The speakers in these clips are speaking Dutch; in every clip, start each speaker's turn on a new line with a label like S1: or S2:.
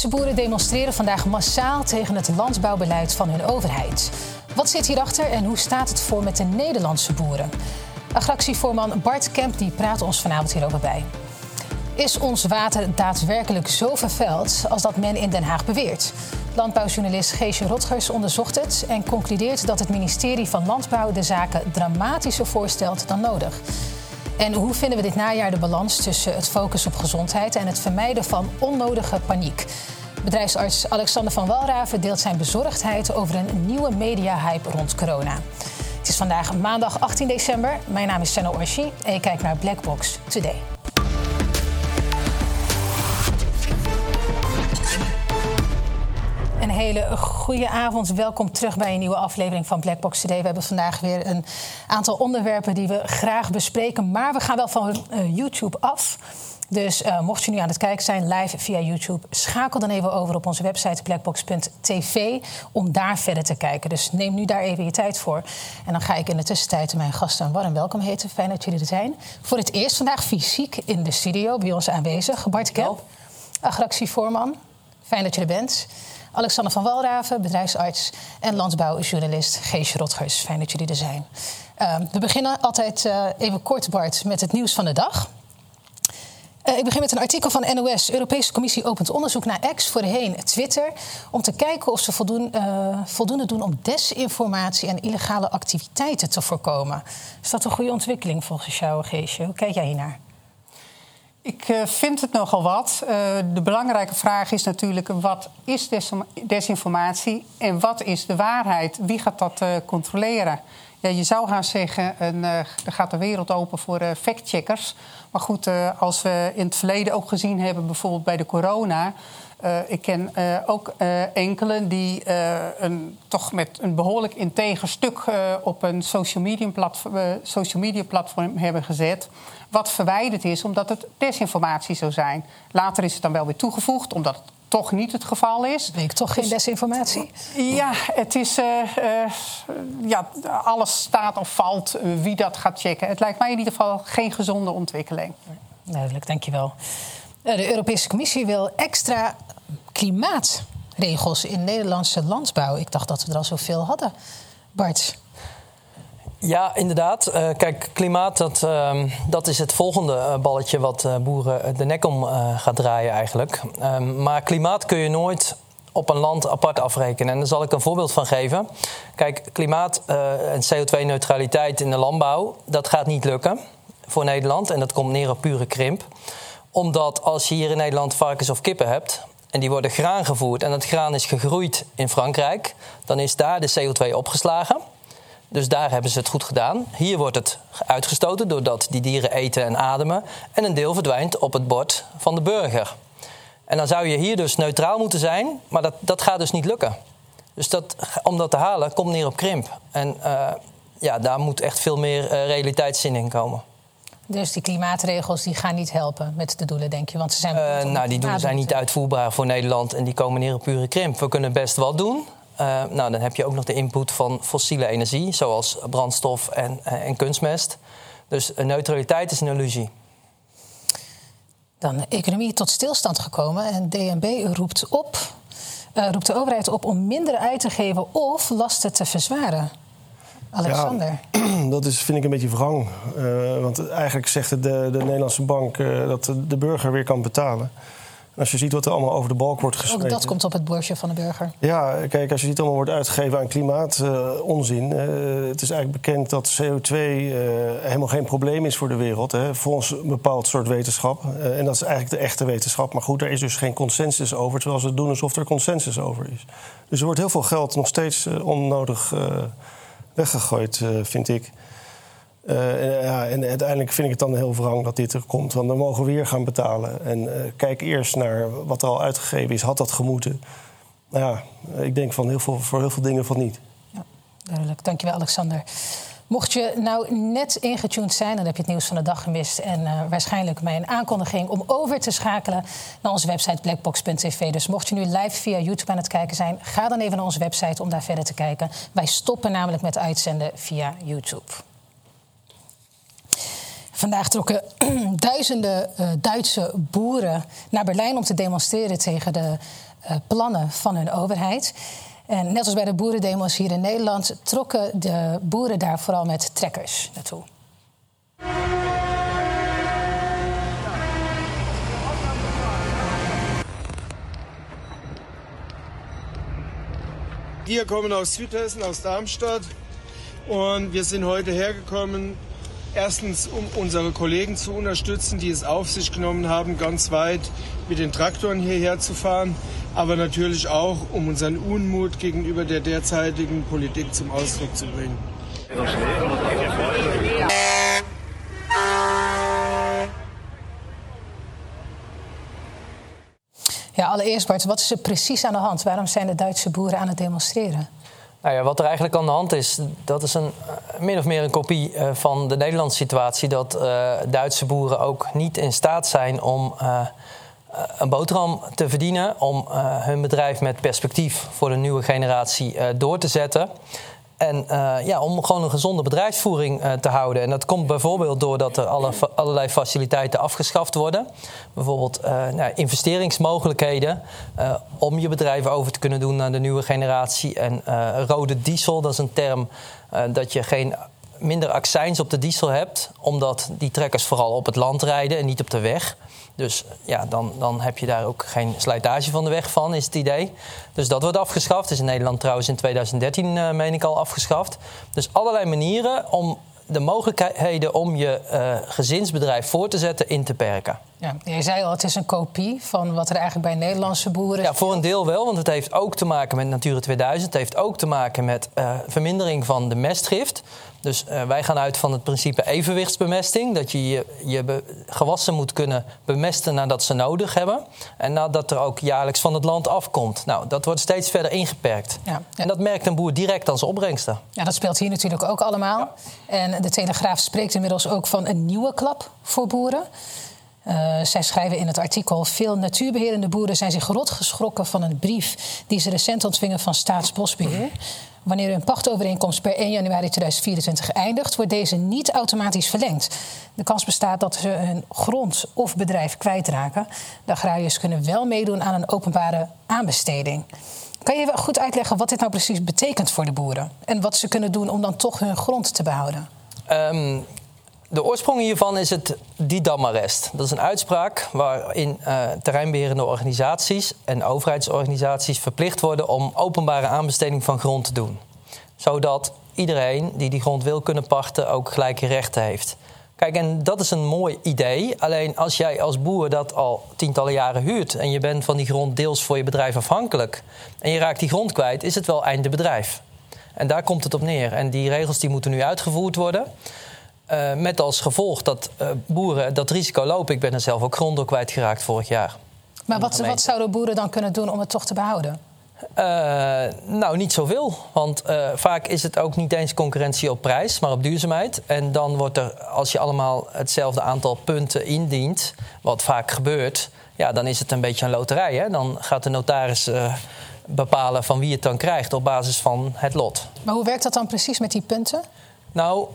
S1: Duitse boeren demonstreren vandaag massaal tegen het landbouwbeleid van hun overheid. Wat zit hierachter en hoe staat het voor met de Nederlandse boeren? Agractievoorman Bart Kemp die praat ons vanavond hierover bij. Is ons water daadwerkelijk zo vervuild als dat men in Den Haag beweert? Landbouwjournalist Geesje Rotgers onderzocht het en concludeert dat het ministerie van Landbouw de zaken dramatischer voorstelt dan nodig. En hoe vinden we dit najaar de balans tussen het focus op gezondheid en het vermijden van onnodige paniek? Bedrijfsarts Alexander van Walraven deelt zijn bezorgdheid over een nieuwe media-hype rond corona. Het is vandaag maandag 18 december. Mijn naam is Senna Orshi en je kijkt naar Blackbox Today. Hele goede avond. Welkom terug bij een nieuwe aflevering van Blackbox Today. We hebben vandaag weer een aantal onderwerpen die we graag bespreken. Maar we gaan wel van uh, YouTube af. Dus uh, mocht je nu aan het kijken zijn live via YouTube, schakel dan even over op onze website blackbox.tv om daar verder te kijken. Dus neem nu daar even je tijd voor. En dan ga ik in de tussentijd mijn gasten een warm welkom heten. Fijn dat jullie er zijn. Voor het eerst vandaag fysiek in de studio bij ons aanwezig. Bart Kemp, agractievoorman. Fijn dat je er bent. Alexander van Walraven, bedrijfsarts en landbouwjournalist Geesje Rotgers. Fijn dat jullie er zijn. Uh, we beginnen altijd uh, even kort, Bart, met het nieuws van de dag. Uh, ik begin met een artikel van NOS. Europese Commissie opent onderzoek naar X, voorheen Twitter... om te kijken of ze voldoen, voldoende doen om desinformatie en illegale activiteiten te voorkomen. Is dat een goede ontwikkeling volgens jou, Geesje? Hoe kijk jij hiernaar?
S2: Ik uh, vind het nogal wat. Uh, de belangrijke vraag is natuurlijk: wat is desinformatie en wat is de waarheid? Wie gaat dat uh, controleren? Ja, je zou gaan zeggen: er gaat de wereld open voor factcheckers. Maar goed, als we in het verleden ook gezien hebben, bijvoorbeeld bij de corona. Ik ken ook enkele die een, toch met een behoorlijk integer stuk op een social media, platform, social media platform hebben gezet wat verwijderd is omdat het desinformatie zou zijn. Later is het dan wel weer toegevoegd, omdat het toch niet het geval is.
S1: Weet ik toch geen dus- desinformatie?
S2: Ja, het is. Uh, uh, ja, alles staat of valt uh, wie dat gaat checken. Het lijkt mij in ieder geval geen gezonde ontwikkeling.
S1: Duidelijk, dankjewel. De Europese Commissie wil extra klimaatregels in Nederlandse landbouw. Ik dacht dat we er al zoveel hadden. Bart.
S3: Ja, inderdaad. Uh, kijk, klimaat, dat, uh, dat is het volgende uh, balletje wat uh, boeren de nek om gaat draaien eigenlijk. Ehm, maar klimaat kun je nooit op een land apart afrekenen. En daar zal ik een voorbeeld van geven. Kijk, klimaat en CO2-neutraliteit in de landbouw, dat gaat niet lukken voor Nederland. En dat komt neer op pure krimp. Omdat als je hier in Nederland varkens of kippen hebt... en die worden graan gevoerd en dat graan is gegroeid in Frankrijk... dan is daar de CO2 opgeslagen... Dus daar hebben ze het goed gedaan. Hier wordt het uitgestoten doordat die dieren eten en ademen. En een deel verdwijnt op het bord van de burger. En dan zou je hier dus neutraal moeten zijn, maar dat, dat gaat dus niet lukken. Dus dat, om dat te halen komt neer op krimp. En uh, ja, daar moet echt veel meer uh, realiteitszin in komen.
S1: Dus die klimaatregels die gaan niet helpen met de doelen, denk je? Want ze
S3: zijn uh, nou, die doelen zijn niet uitvoerbaar voor Nederland en die komen neer op pure krimp. We kunnen best wat doen. Uh, nou, dan heb je ook nog de input van fossiele energie, zoals brandstof en, uh, en kunstmest. Dus neutraliteit is een illusie.
S1: Dan economie tot stilstand gekomen en DNB roept, op, roept de overheid op om minder uit te geven of lasten te verzwaren. Alexander.
S4: Ja, dat is, vind ik een beetje wrang. want eigenlijk zegt de, de Nederlandse bank dat de burger weer kan betalen. Als je ziet wat er allemaal over de balk wordt gesmeten.
S1: Ook dat komt op het bordje van de burger.
S4: Ja, kijk, als je ziet allemaal wordt uitgegeven aan klimaatonzin. Uh, uh, het is eigenlijk bekend dat CO2 uh, helemaal geen probleem is voor de wereld. Hè, volgens een bepaald soort wetenschap. en dat is eigenlijk de echte wetenschap. Maar goed, daar is dus geen consensus over. Terwijl ze doen alsof er consensus over is. Dus er wordt heel veel geld nog steeds onnodig weggegooid, vind ik. Uh, ja, en uiteindelijk vind ik het dan heel wrang dat dit er komt. Want dan mogen we weer gaan betalen. En uh, kijk eerst naar wat er al uitgegeven is. Had dat gemoeten? Nou ja, ik denk van heel veel, voor heel veel dingen van niet.
S1: Ja, duidelijk. Dankjewel, Alexander. Mocht je nou net ingetuned zijn, dan heb je het nieuws van de dag gemist. En uh, waarschijnlijk mijn aankondiging om over te schakelen naar onze website blackbox.tv. Dus mocht je nu live via YouTube aan het kijken zijn, ga dan even naar onze website om daar verder te kijken. Wij stoppen namelijk met uitzenden via YouTube. Vandaag trokken duizenden uh, Duitse boeren naar Berlijn om te demonstreren tegen de plannen van hun overheid. En net als bij de boerendemos hier in Nederland trokken de boeren daar vooral met trekkers naartoe.
S5: Wir kommen aus Südhessen, aus Darmstadt. Und wir sind heute hergekommen, erstens um unsere Kollegen zu unterstützen, die es auf sich genommen haben, ganz weit mit den Traktoren hierher zu fahren, aber natürlich auch, um unseren Unmut gegenüber der derzeitigen Politik zum Ausdruck zu bringen.
S1: Ja, allereerst Bart, wat is er precies aan de hand? Waarom zijn de Duitse boeren aan het demonstreren?
S3: Nou ja, wat er eigenlijk aan de hand is, dat is een, eh, min of meer een kopie uh, van de Nederlandse situatie. Dat uh, Duitse boeren ook niet in staat zijn om een boterham te verdienen. Om hun bedrijf met perspectief voor de nieuwe generatie door te zetten. En uh, ja, om gewoon een gezonde bedrijfsvoering uh, te houden. En dat komt bijvoorbeeld doordat er alle, allerlei faciliteiten afgeschaft worden. Bijvoorbeeld uh, nou, investeringsmogelijkheden om je bedrijf over te kunnen doen naar de nieuwe generatie. En rode diesel, dat is een term dat je geen minder accijns op de diesel hebt, omdat die trekkers vooral op het land rijden en niet op de weg. Dus ja, dan, dan heb je daar ook geen slijtage van de weg van, is het idee. Dus dat wordt afgeschaft. Is in Nederland trouwens in 2013, uh, meen ik al, afgeschaft. Dus allerlei manieren om de mogelijkheden om je uh, gezinsbedrijf voor te zetten in te perken.
S1: Ja, je zei al, het is een kopie van wat er eigenlijk bij Nederlandse boeren...
S3: Ja, voor een deel wel, want het heeft ook te maken met Natura 2000. Het heeft ook te maken met uh, vermindering van de mestgift. Dus uh, wij gaan uit van het principe evenwichtsbemesting. Dat je je, je gewassen moet kunnen bemesten nadat ze nodig hebben. En nadat er ook jaarlijks van het land afkomt. Nou, dat wordt steeds verder ingeperkt. Ja. En dat merkt een boer direct aan zijn opbrengsten.
S1: Ja, dat speelt hier natuurlijk ook allemaal. Ja. En de Telegraaf spreekt inmiddels ook van een nieuwe klap voor boeren. Uh, zij schrijven in het artikel: Veel natuurbeherende boeren zijn zich rot geschrokken van een brief die ze recent ontvingen van Staatsbosbeheer. Wanneer hun pachtovereenkomst per 1 januari 2024 eindigt, wordt deze niet automatisch verlengd. De kans bestaat dat ze hun grond of bedrijf kwijtraken. De agrariërs kunnen wel meedoen aan een openbare aanbesteding. Kan je goed uitleggen wat dit nou precies betekent voor de boeren? En wat ze kunnen doen om dan toch hun grond te behouden?
S3: Um, de oorsprong hiervan is het Didam-arrest. Dat is een uitspraak waarin uh, terreinbeherende organisaties en overheidsorganisaties verplicht worden om openbare aanbesteding van grond te doen. Zodat iedereen die die grond wil kunnen pachten ook gelijke rechten heeft. Kijk, en dat is een mooi idee. Alleen als jij als boer dat al tientallen jaren huurt en je bent van die grond deels voor je bedrijf afhankelijk en je raakt die grond kwijt, is het wel einde bedrijf. En daar komt het op neer. En die regels die moeten nu uitgevoerd worden. Uh, met als gevolg dat uh, boeren dat risico lopen. Ik ben er zelf ook grond door kwijtgeraakt vorig jaar.
S1: Maar wat, wat zouden boeren dan kunnen doen om het toch te behouden?
S3: Uh, nou, niet zoveel. Want vaak is het ook niet eens concurrentie op prijs, maar op duurzaamheid. En dan wordt er, als je allemaal hetzelfde aantal punten indient, wat vaak gebeurt, ja, dan is het een beetje een loterij. Hè? Dan gaat de notaris bepalen van wie het dan krijgt op basis van het lot.
S1: Maar hoe werkt dat dan precies met die punten?
S3: Nou,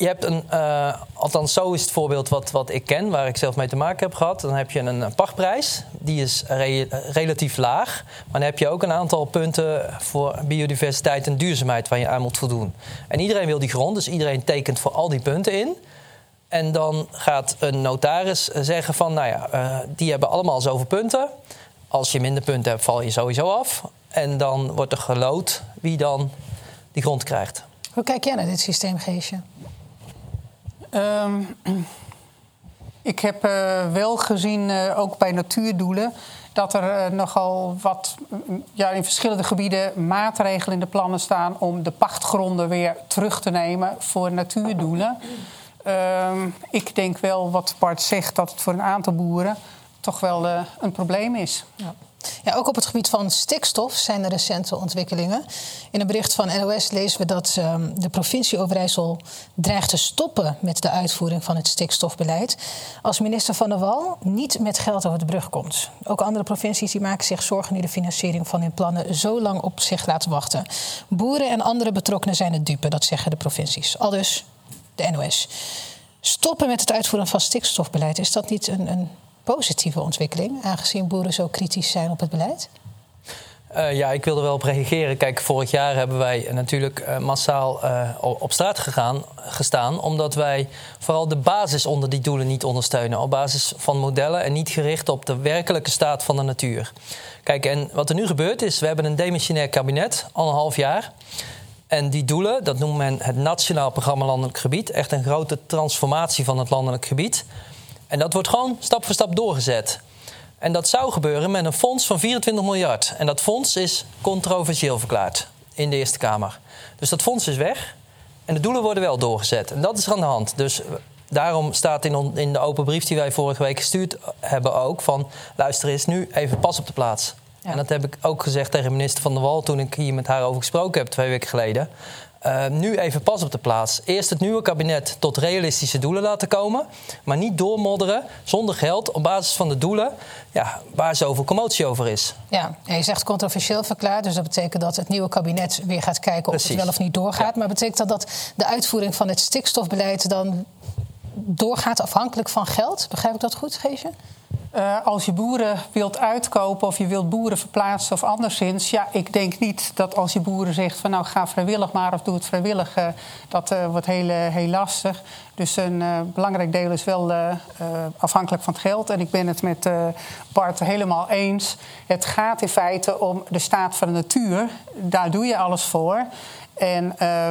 S3: je hebt een, uh, althans zo is het voorbeeld wat, wat ik ken, waar ik zelf mee te maken heb gehad. Dan heb je een pachtprijs, die is re relatief laag. Maar dan heb je ook een aantal punten voor biodiversiteit en duurzaamheid waar je aan moet voldoen. En iedereen wil die grond, dus iedereen tekent voor al die punten in. En dan gaat een notaris zeggen van, nou ja, uh, die hebben allemaal zoveel punten. Als je minder punten hebt, val je sowieso af. En dan wordt er geloot wie dan die grond krijgt.
S1: Hoe kijk jij naar dit systeem, Geesje?
S2: Um, ik heb uh, wel gezien, uh, ook bij natuurdoelen, dat er uh, nogal wat ja, in verschillende gebieden maatregelen in de plannen staan om de pachtgronden weer terug te nemen voor natuurdoelen. Um, ik denk wel wat Bart zegt, dat het voor een aantal boeren toch wel een probleem is.
S1: Ja. Ja, ook op het gebied van stikstof zijn er recente ontwikkelingen. In een bericht van NOS lezen we dat um, de provincie Overijssel dreigt te stoppen met de uitvoering van het stikstofbeleid. Als minister Van der Wal niet met geld over de brug komt. Ook andere provincies die maken zich zorgen nu de financiering van hun plannen zo lang op zich laat wachten. Boeren en andere betrokkenen zijn het dupe, dat zeggen de provincies. Al dus de NOS. Stoppen met het uitvoeren van stikstofbeleid, is dat niet een, een positieve ontwikkeling, aangezien boeren zo kritisch zijn op het beleid?
S3: Uh, ja, ik wilde wel op reageren. Kijk, vorig jaar hebben wij natuurlijk uh, massaal uh, op straat gegaan, gestaan. Omdat wij vooral de basis onder die doelen niet ondersteunen. Op basis van modellen en niet gericht op de werkelijke staat van de natuur. Kijk, en wat er nu gebeurt is, we hebben een demissionair kabinet, al een half jaar. En die doelen, dat noemt men het Nationaal Programma Landelijk Gebied. Echt een grote transformatie van het landelijk gebied. En dat wordt gewoon stap voor stap doorgezet. En dat zou gebeuren met een fonds van 24 miljard. En dat fonds is controversieel verklaard in de Eerste Kamer. Dus dat fonds is weg. En de doelen worden wel doorgezet. En dat is er aan de hand. Dus daarom staat in, in de open brief die wij vorige week gestuurd hebben ook van... luister eens, nu even pas op de plaats. En dat heb ik ook gezegd tegen minister Van der Wal toen ik hier met haar over gesproken heb twee weken geleden. Uh, nu even pas op de plaats. Eerst het nieuwe kabinet tot realistische doelen laten komen. Maar niet doormodderen zonder geld op basis van de doelen ja, waar zoveel commotie over is.
S1: Ja, je zegt controversieel verklaard. Dus dat betekent dat het nieuwe kabinet weer gaat kijken of het wel of niet doorgaat. Maar betekent dat dat de uitvoering van het stikstofbeleid dan doorgaat afhankelijk van geld? Begrijp ik dat goed, Geesje?
S2: Uh, als je boeren wilt uitkopen of je wilt boeren verplaatsen of anderszins... ja, ik denk niet dat als je boeren zegt van nou ga vrijwillig maar of doe het vrijwillig... Uh, dat uh, wordt heel, heel lastig. Dus een belangrijk deel is wel afhankelijk van het geld. En ik ben het met Bart helemaal eens. Het gaat in feite om de staat van de natuur. Daar doe je alles voor. En uh,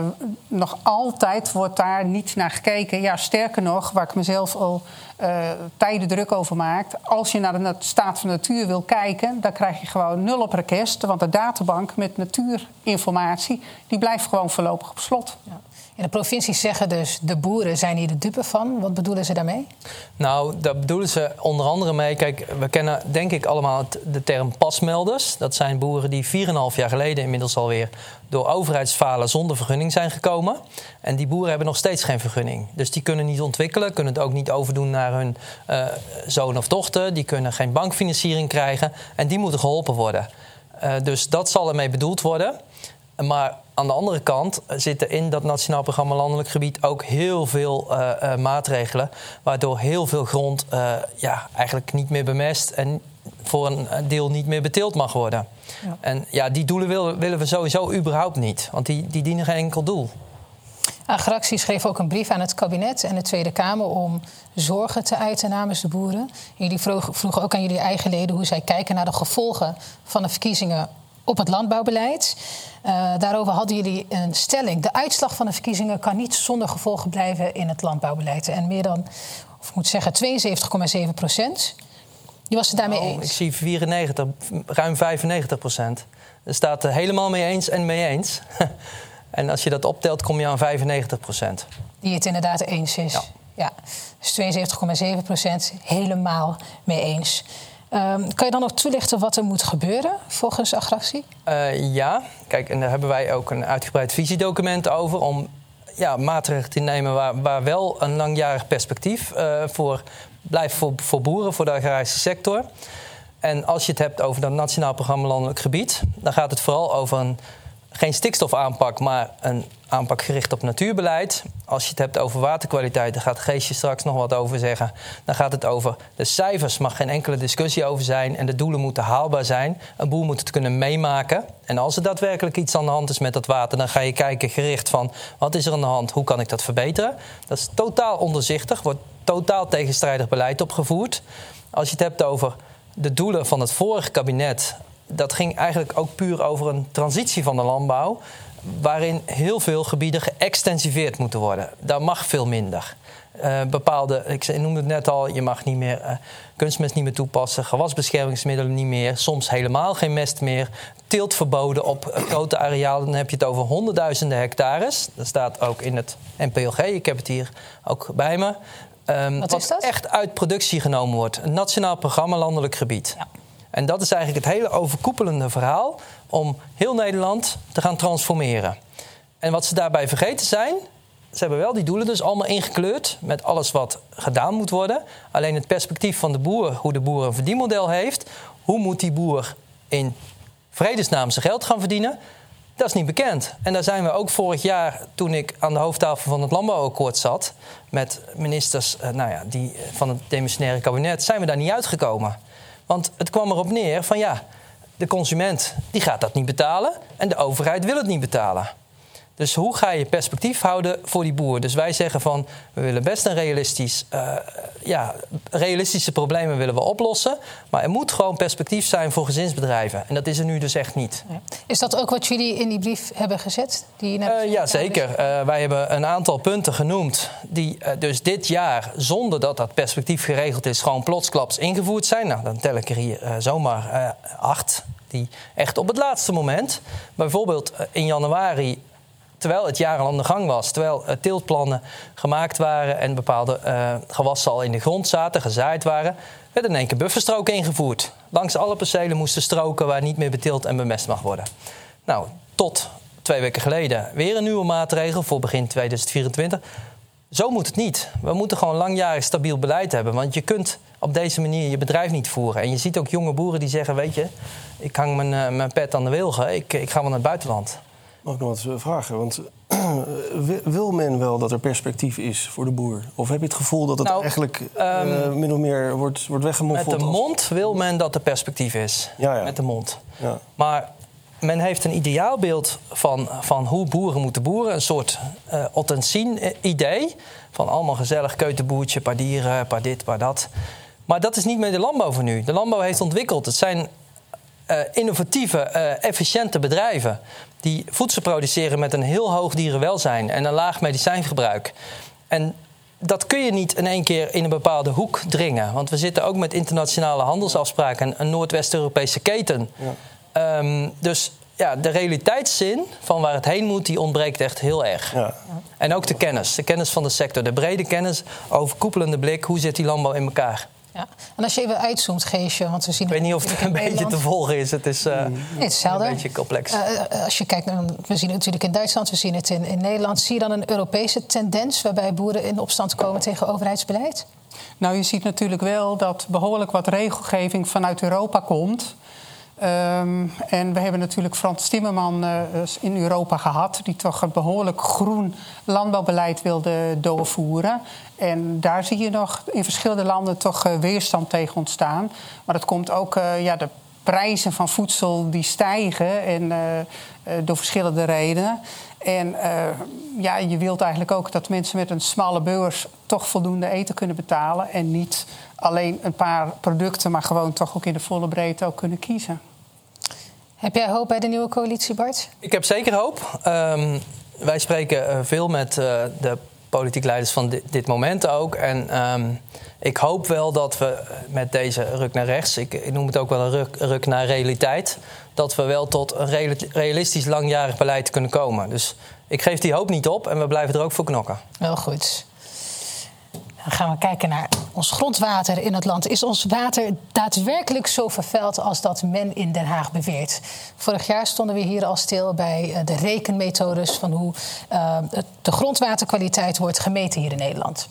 S2: nog altijd wordt daar niet naar gekeken. Ja, sterker nog, waar ik mezelf al uh, tijden druk over maak. Als je naar de staat van natuur wil kijken, dan krijg je gewoon nul op request. Want de databank met natuurinformatie die blijft gewoon voorlopig op slot. Ja.
S1: De provincies zeggen dus, de boeren zijn hier de dupe van. Wat bedoelen ze daarmee?
S3: Nou, daar bedoelen ze onder andere mee... Kijk, we kennen denk ik allemaal de term pasmelders. Dat zijn boeren die 4,5 jaar geleden inmiddels alweer... door overheidsfalen zonder vergunning zijn gekomen. En die boeren hebben nog steeds geen vergunning. Dus die kunnen niet ontwikkelen, kunnen het ook niet overdoen naar hun uh, zoon of dochter. Die kunnen geen bankfinanciering krijgen. En die moeten geholpen worden. Uh, dus dat zal ermee bedoeld worden. Maar aan de andere kant zitten in dat Nationaal Programma Landelijk Gebied ook heel veel uh, uh, maatregelen. Waardoor heel veel grond uh, ja, eigenlijk niet meer bemest en voor een deel niet meer beteeld mag worden. Ja. En ja, die doelen willen, willen we sowieso überhaupt niet, want die, die dienen geen enkel doel.
S1: Agractie schreef ook een brief aan het kabinet en de Tweede Kamer om zorgen te uiten namens de boeren. Jullie vroegen ook aan jullie eigen leden hoe zij kijken naar de gevolgen van de verkiezingen op het landbouwbeleid. Uh, daarover hadden jullie een stelling. De uitslag van de verkiezingen kan niet zonder gevolgen blijven in het landbouwbeleid. En meer dan, of ik moet zeggen, 72,7 procent. Die was het daarmee oh, eens?
S3: Ik zie 94, ruim 95 procent. Er staat er helemaal mee eens en mee eens. en als je dat optelt, kom je aan 95 procent.
S1: Die het inderdaad eens is. Ja. ja. Dus 72,7 procent helemaal mee eens. Um, kan je dan nog toelichten wat er moet gebeuren volgens Agractie?
S3: Uh, ja, kijk, en daar hebben wij ook een uitgebreid visiedocument over... om ja, maatregelen te nemen waar, waar wel een langjarig perspectief uh, voor blijft voor, voor boeren, voor de agrarische sector. En als je het hebt over dat Nationaal Programma Landelijk Gebied... dan gaat het vooral over een geen stikstofaanpak, maar een aanpak gericht op natuurbeleid. Als je het hebt over waterkwaliteit, daar gaat Geesje straks nog wat over zeggen. Dan gaat het over de cijfers, mag geen enkele discussie over zijn. En de doelen moeten haalbaar zijn. Een boer moet het kunnen meemaken. En als er daadwerkelijk iets aan de hand is met dat water, dan ga je kijken gericht van wat is er aan de hand, hoe kan ik dat verbeteren. Dat is totaal onderzichtig, wordt totaal tegenstrijdig beleid opgevoerd. Als je het hebt over de doelen van het vorige kabinet dat ging eigenlijk ook puur over een transitie van de landbouw. Waarin heel veel gebieden geëxtensiveerd moeten worden. Daar mag veel minder. Uh, bepaalde, ik noemde het net al, je mag niet meer uh, kunstmest niet meer toepassen, gewasbeschermingsmiddelen niet meer, soms helemaal geen mest meer, teelt verboden op grote arealen. Dan heb je het over honderdduizenden hectares. Dat staat ook in het NPLG, ik heb het hier ook bij me.
S1: Um, wat, wat
S3: echt uit productie genomen wordt. Een nationaal programma landelijk gebied. Ja. En dat is eigenlijk het hele overkoepelende verhaal om heel Nederland te gaan transformeren. En wat ze daarbij vergeten zijn, ze hebben wel die doelen dus allemaal ingekleurd met alles wat gedaan moet worden. Alleen het perspectief van de boer, hoe de boer een verdienmodel heeft, hoe moet die boer in vredesnaam zijn geld gaan verdienen, dat is niet bekend. En daar zijn we ook vorig jaar, toen ik aan de hoofdtafel van het Landbouwakkoord zat, met ministers eh, nou ja, die, van het demissionaire kabinet, zijn we daar niet uitgekomen. Want het kwam erop neer van ja, de consument die gaat dat niet betalen en de overheid wil het niet betalen. Dus hoe ga je perspectief houden voor die boer? Dus wij zeggen van, we willen best een realistisch, uh, ja, realistische problemen willen we oplossen. Maar er moet gewoon perspectief zijn voor gezinsbedrijven. En dat is er nu dus echt niet.
S1: Is dat ook wat jullie in die brief hebben gezet? Die uh,
S3: ja, zeker. Uh, wij hebben een aantal punten genoemd die dus dit jaar, zonder dat dat perspectief geregeld is, gewoon plotsklaps ingevoerd zijn. Nou, dan tel ik er hier zomaar acht die echt op het laatste moment, bijvoorbeeld in januari terwijl het al aan de gang was, terwijl uh, gemaakt waren en bepaalde uh, gewassen al in de grond zaten, gezaaid waren, werd in één keer bufferstroken ingevoerd. Langs alle percelen moesten stroken waar niet meer beteeld en bemest mag worden. Nou, tot twee weken geleden weer een nieuwe maatregel voor begin 2024. Zo moet het niet. We moeten gewoon langjarig stabiel beleid hebben. Want je kunt op deze manier je bedrijf niet voeren. En je ziet ook jonge boeren die zeggen: Weet je, ik hang mijn, uh, mijn pet aan de wilgen, ik, ik ga wel naar het buitenland.
S4: Mag ik nog wat vragen? Want wil men wel dat er perspectief is voor de boer? Of heb je het gevoel dat het nou, eigenlijk um, min of meer wordt, wordt weggemoffeld?
S3: Met de mond wil men dat er perspectief is. Ja, ja. Met de mond. Ja. Maar men heeft een ideaalbeeld van, van hoe boeren moeten boeren. Een soort uh, idee Van allemaal gezellig keutenboertje, paar dieren, paar dit, paar dat. Maar dat is niet meer de landbouw van nu. De landbouw heeft ontwikkeld. Het zijn uh, innovatieve, uh, efficiënte bedrijven die voedsel produceren met een heel hoog dierenwelzijn en een laag medicijngebruik. En dat kun je niet in één keer in een bepaalde hoek dringen. Want we zitten ook met internationale handelsafspraken, een Noordwest-Europese keten. Ja. Um, dus ja, de realiteitszin van waar het heen moet, die ontbreekt echt heel erg. Ja. En ook de kennis, de kennis van de sector, de brede kennis, overkoepelende blik, hoe zit die landbouw in elkaar?
S1: Ja. En als je even uitzoomt, Geesje, want we zien...
S3: Ik weet niet of het een beetje te volgen is. Het is, uh,
S1: nee, het
S3: een beetje complex.
S1: Uh, als je kijkt, we zien het natuurlijk in Duitsland, we zien het in, in Nederland. Zie je dan een Europese tendens waarbij boeren in opstand komen tegen overheidsbeleid?
S2: Nou, je ziet natuurlijk wel dat behoorlijk wat regelgeving vanuit Europa komt... Um, en we hebben natuurlijk Frans Timmerman uh, in Europa gehad, die toch een behoorlijk groen landbouwbeleid wilde doorvoeren. En daar zie je nog in verschillende landen toch uh, weerstand tegen ontstaan. Maar dat komt ook, uh, ja, de prijzen van voedsel die stijgen en, door verschillende redenen. En ja, je wilt eigenlijk ook dat mensen met een smalle beurs toch voldoende eten kunnen betalen. En niet alleen een paar producten, maar gewoon toch ook in de volle breedte ook kunnen kiezen.
S1: Heb jij hoop bij de nieuwe coalitie, Bart?
S3: Ik heb zeker hoop. Um, wij spreken veel met uh, de politiek leiders van dit, moment ook. En um, ik hoop wel dat we met deze ruk naar rechts, ik, ik noem het ook wel een ruk, ruk, naar realiteit, dat we wel tot een realistisch langjarig beleid kunnen komen. Dus ik geef die hoop niet op en we blijven er ook voor knokken.
S1: Wel goed. Dan gaan we kijken naar ons grondwater in het land. Is ons water daadwerkelijk zo vervuild als dat men in Den Haag beweert? Vorig jaar stonden we hier al stil bij eh, de rekenmethodes van hoe uh, de grondwaterkwaliteit wordt gemeten hier in Nederland.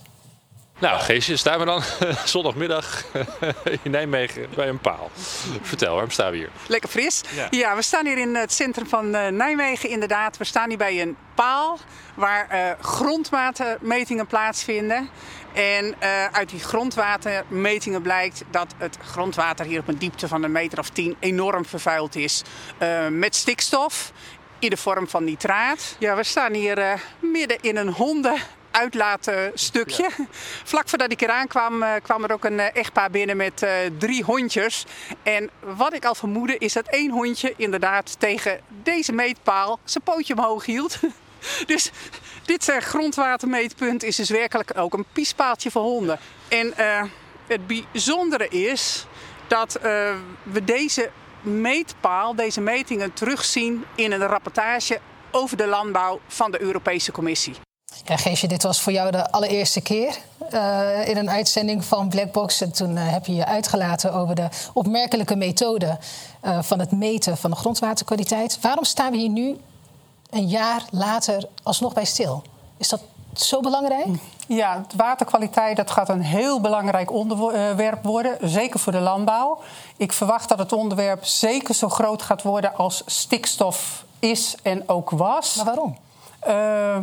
S6: Nou, Geesje, staan we dan zondagmiddag in Nijmegen bij een paal. Vertel, waarom staan we hier?
S2: Lekker fris. Ja. we staan hier in het centrum van eh, Nijmegen inderdaad. We staan hier bij een paal waar uh, grondwatermetingen plaatsvinden. En uh, uit die grondwatermetingen blijkt dat het grondwater hier op een diepte van een meter of tien enorm vervuild is. Uh, met stikstof in de vorm van nitraat. Ja, we staan hier uh, midden in een honden uitlaatstukje. Ja. Vlak voordat ik eraan kwam, kwam er ook een echtpaar binnen met uh, drie hondjes. En wat ik al vermoedde is dat één hondje inderdaad tegen deze meetpaal zijn pootje omhoog hield. Dus dit uh, grondwatermeetpunt is dus werkelijk ook een piespaaltje voor honden. En uh, het bijzondere is dat uh, we deze meetpaal, deze metingen terugzien in een rapportage over de landbouw van de Europese Commissie.
S1: Ja, Geesje, dit was voor jou de allereerste keer in een uitzending van Blackbox. En toen heb je je uitgelaten over de opmerkelijke methode van het meten van de grondwaterkwaliteit. Waarom staan we hier nu een jaar later alsnog bij stil. Is dat zo belangrijk?
S2: Ja, waterkwaliteit dat gaat een heel belangrijk onderwerp worden, zeker voor de landbouw. Ik verwacht dat het onderwerp zeker zo groot gaat worden als stikstof is en ook was.
S1: Maar waarom?
S2: Uh,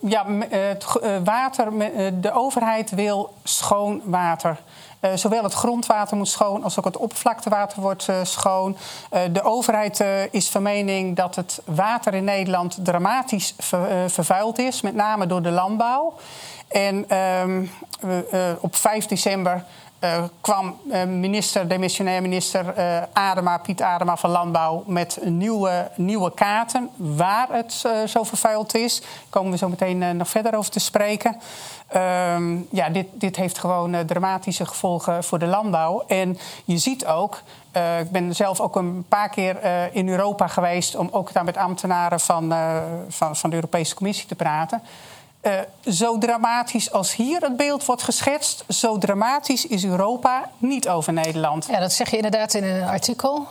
S2: ja, het uh, water, de overheid wil schoon water. Uh, zowel het grondwater moet schoon als ook het oppervlaktewater wordt uh, schoon. Uh, de overheid is van mening dat het water in Nederland dramatisch ver, vervuild is, met name door de landbouw. En um, op 5 december kwam minister, demissionair minister Adema, Piet Adema van Landbouw met nieuwe, nieuwe kaarten waar het zo vervuild is. Daar komen we zo meteen nog verder over te spreken. Ehm, ja, dit, dit heeft gewoon dramatische gevolgen voor de landbouw. En je ziet ook, ik ben zelf ook een paar keer in Europa geweest om ook daar met ambtenaren van, van, van de Europese Commissie te praten. Zo dramatisch als hier het beeld wordt geschetst, zo dramatisch is Europa niet over Nederland.
S1: Ja, dat zeg je inderdaad in een artikel.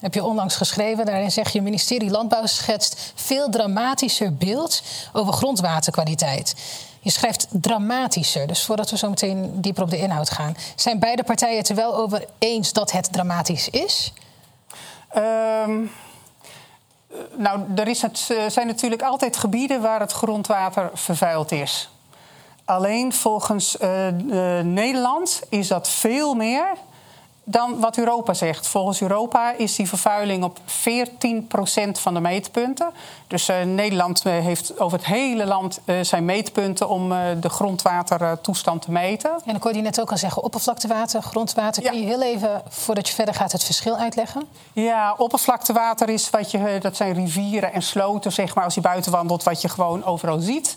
S1: Heb je onlangs geschreven. Daarin zeg je: ministerie Landbouw schetst veel dramatischer beeld over grondwaterkwaliteit. Je schrijft dramatischer. Dus voordat we zo meteen dieper op de inhoud gaan, zijn beide partijen het er wel over eens dat het dramatisch is?
S2: Um nou, er eh, zijn natuurlijk altijd gebieden waar het grondwater vervuild is. Alleen volgens uh, uh, Nederland is dat veel meer dan wat Europa zegt. Volgens Europa is die vervuiling op 14% van de meetpunten. Dus uh, Nederland heeft over het hele land uh, zijn meetpunten om uh, de grondwatertoestand te meten.
S1: En dan kon je net ook al zeggen, oppervlaktewater, grondwater. Ja. Kun je heel even, voordat je verder gaat, het verschil uitleggen?
S2: Ja, oppervlaktewater is wat je, dat zijn rivieren en sloten, zeg maar, als je buiten wandelt, wat je gewoon overal ziet.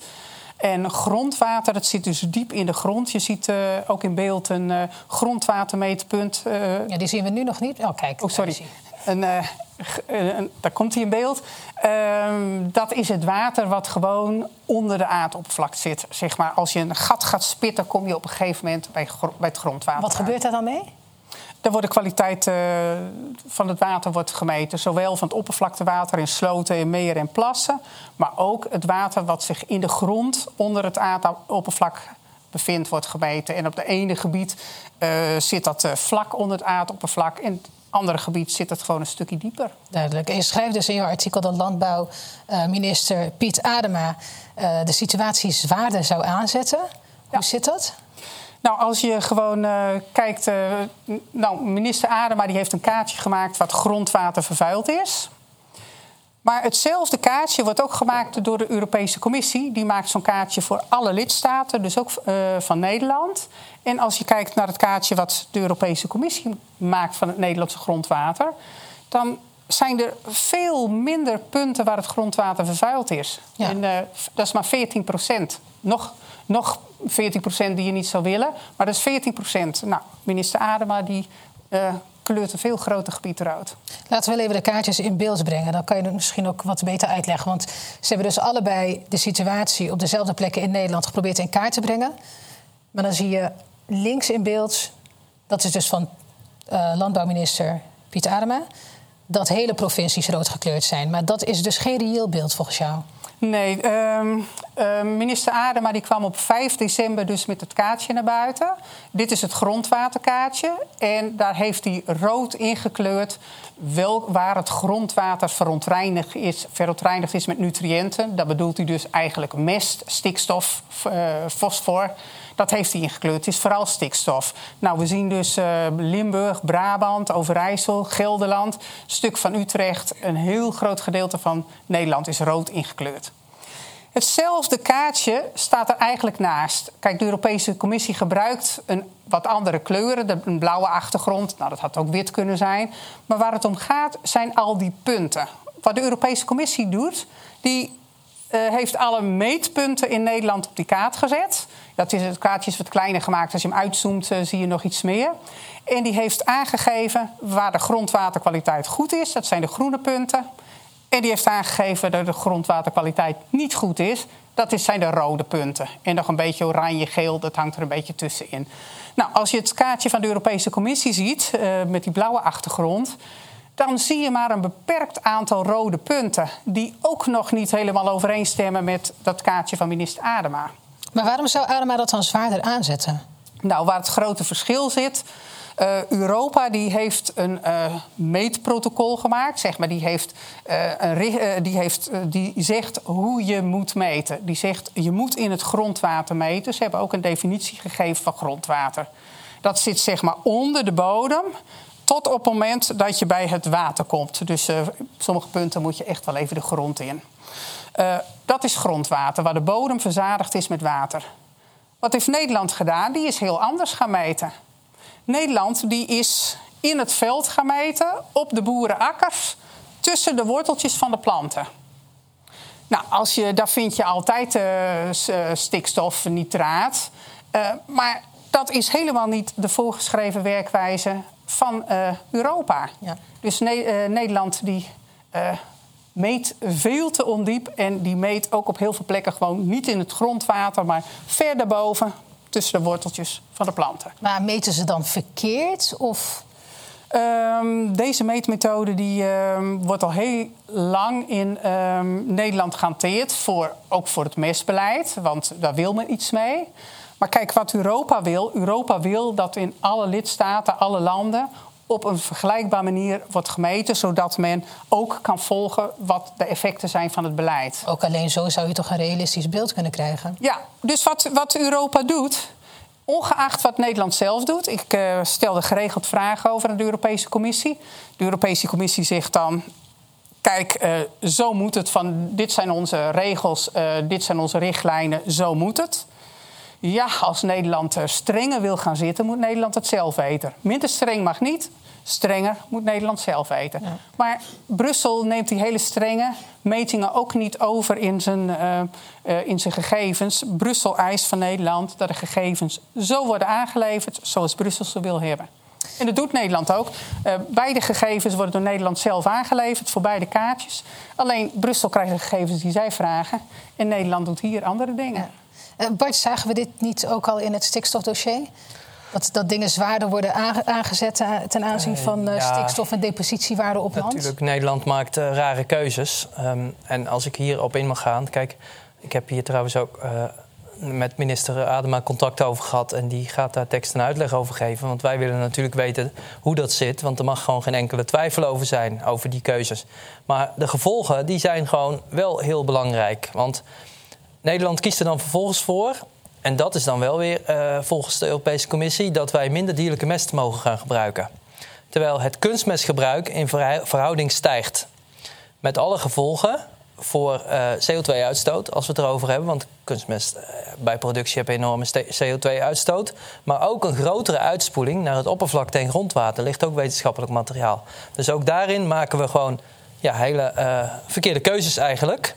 S2: En grondwater, dat zit dus diep in de grond. Je ziet uh, ook in beeld een uh, grondwatermeetpunt.
S1: Uh, ja, die zien we nu nog niet. Oh, kijk.
S2: Oh, sorry. Een, een, daar komt hij in beeld. Ehm, dat is het water wat gewoon onder de aardoppervlak zit. Zeg maar, als je een gat gaat spitten, kom je op een gegeven moment bij, bij het grondwater.
S1: Wat gebeurt daar dan mee?
S2: Daar wordt de kwaliteit uh, van het water wordt gemeten. Zowel van het oppervlaktewater in sloten, in meren en plassen. Maar ook het water wat zich in de grond onder het aardoppervlak bevindt, wordt gemeten. En op het ene gebied uh, zit dat uh, vlak onder het aardoppervlak. In het andere gebied zit het gewoon een stukje dieper.
S1: Duidelijk. En je schrijft dus in je artikel dat landbouwminister Piet Adema de situatie zwaarder zou aanzetten. Ja. Hoe zit dat?
S2: Nou, als je gewoon uh, kijkt. Uh, nou, minister Adema die heeft een kaartje gemaakt wat grondwater vervuild is. Maar hetzelfde kaartje wordt ook gemaakt door de Europese Commissie. Die maakt zo'n kaartje voor alle lidstaten, dus ook uh, van Nederland. En als je kijkt naar het kaartje wat de Europese Commissie maakt van het Nederlandse grondwater, dan zijn er veel minder punten waar het grondwater vervuild is. Ja. En, dat is maar 14 procent. Nog nog 14% die je niet zou willen. Maar dat is 14% Nou, minister Adema die uh, kleurt een veel groter gebied eruit.
S1: Laten we even de kaartjes in beeld brengen. Dan kan je het misschien ook wat beter uitleggen. Want ze hebben dus allebei de situatie op dezelfde plekken in Nederland geprobeerd in kaart te brengen. Maar dan zie je links in beeld, dat is dus van uh, landbouwminister Piet Adema, dat hele provincies rood gekleurd zijn. Maar dat is dus geen reëel beeld volgens jou.
S2: Nee, um, uh, minister Adema die kwam op 5 december dus met het kaartje naar buiten. Dit is het grondwaterkaartje. En daar heeft hij rood ingekleurd wel, waar het grondwater verontreinigd is, verontreinigd is met nutriënten. Dat bedoelt hij dus eigenlijk mest, stikstof, uh, fosfor. Dat heeft hij ingekleurd. Het is vooral stikstof. Nou, we zien dus uh, Limburg, Brabant, Overijssel, Gelderland, een stuk van Utrecht. Een heel groot gedeelte van Nederland is rood ingekleurd. Hetzelfde kaartje staat er eigenlijk naast. Kijk, de Europese Commissie gebruikt een wat andere kleuren, een blauwe achtergrond. Nou, dat had ook wit kunnen zijn. Maar waar het om gaat, zijn al die punten. Wat de Europese Commissie doet, die uh, heeft alle meetpunten in Nederland op die kaart gezet. Dat is, het kaartje is wat kleiner gemaakt. Als je hem uitzoomt, uh, zie je nog iets meer. En die heeft aangegeven waar de grondwaterkwaliteit goed is. Dat zijn de groene punten. En die heeft aangegeven dat de grondwaterkwaliteit niet goed is. Dat zijn de rode punten. En nog een beetje oranje-geel, dat hangt er een beetje tussenin. Nou, als je het kaartje van de Europese Commissie ziet, uh, met die blauwe achtergrond dan zie je maar een beperkt aantal rode punten. die ook nog niet helemaal overeenstemmen met dat kaartje van minister Adema.
S1: Maar waarom zou Adema dat dan zwaarder aanzetten?
S2: Nou, waar het grote verschil zit. Uh, Europa die heeft een uh, meetprotocol gemaakt, zeg maar. Die, heeft, uh, een, die, heeft, die zegt hoe je moet meten. Die zegt je moet in het grondwater meten. Ze hebben ook een definitie gegeven van grondwater. Dat zit zeg maar onder de bodem tot op het moment dat je bij het water komt. Dus op sommige punten moet je echt wel even de grond in. Uh, dat is grondwater, waar de bodem verzadigd is met water. Wat heeft Nederland gedaan? Die is heel anders gaan meten. Nederland die is in het veld gaan meten, op de boerenakkers, tussen de worteltjes van de planten. Nou, als je, daar vind je altijd uh, stikstof, nitraat. Uh, maar dat is helemaal niet de voorgeschreven werkwijze van Europa. Ja. Dus ne Nederland die meet veel te ondiep. En die meet ook op heel veel plekken gewoon niet in het grondwater, maar ver daarboven tussen de worteltjes van de planten.
S1: Maar meten ze dan verkeerd? Of?
S2: Um, deze meetmethode die, um, wordt al heel lang in um, Nederland gehanteerd. Voor, ook voor het mestbeleid, want daar wil men iets mee. Maar kijk, wat Europa wil. Europa wil dat in alle lidstaten, alle landen op een vergelijkbare manier wordt gemeten, zodat men ook kan volgen wat de effecten zijn van het beleid.
S1: Ook alleen zo zou je toch een realistisch beeld kunnen krijgen?
S2: Ja, dus wat, wat Europa doet, ongeacht wat Nederland zelf doet. Ik uh, stelde geregeld vragen over aan de Europese Commissie. De Europese Commissie zegt dan. Kijk, uh, zo moet het. Van, dit zijn onze regels, uh, dit zijn onze richtlijnen, zo moet het. Ja, als Nederland strenger wil gaan zitten, moet Nederland het zelf weten. Minder streng mag niet, strenger moet Nederland zelf weten. Ja. Maar Brussel neemt die hele strenge metingen ook niet over in zijn, uh, uh, in zijn gegevens. Brussel eist van Nederland dat de gegevens zo worden aangeleverd zoals Brussel ze wil hebben. En dat doet Nederland ook. Uh, beide gegevens worden door Nederland zelf aangeleverd voor beide kaartjes. Alleen Brussel krijgt de gegevens die zij vragen. En Nederland doet hier andere dingen.
S1: Ja. Bart, zagen we dit niet ook al in het stikstofdossier? Dat, dat dingen zwaarder worden aangezet ten aanzien van uh, ja, stikstof en depositiewaarde op land?
S3: Natuurlijk, Nederland maakt uh, rare keuzes. Um, en als ik hierop in mag gaan... Kijk, ik heb hier trouwens ook uh, met minister Adema contact over gehad... en die gaat daar tekst en uitleg over geven. Want wij willen natuurlijk weten hoe dat zit... want er mag gewoon geen enkele twijfel over zijn, over die keuzes. Maar de gevolgen die zijn gewoon wel heel belangrijk. Want Nederland kiest er dan vervolgens voor... En dat is dan wel weer uh, volgens de Europese Commissie dat wij minder dierlijke mest mogen gaan gebruiken. Terwijl het kunstmestgebruik in verhouding stijgt. Met alle gevolgen voor uh, CO2-uitstoot, als we het erover hebben. Want kunstmest uh, bij productie heb enorme CO2-uitstoot. Maar ook een grotere uitspoeling naar het oppervlakte en grondwater ligt ook wetenschappelijk materiaal. Dus ook daarin maken we gewoon ja, hele verkeerde keuzes eigenlijk.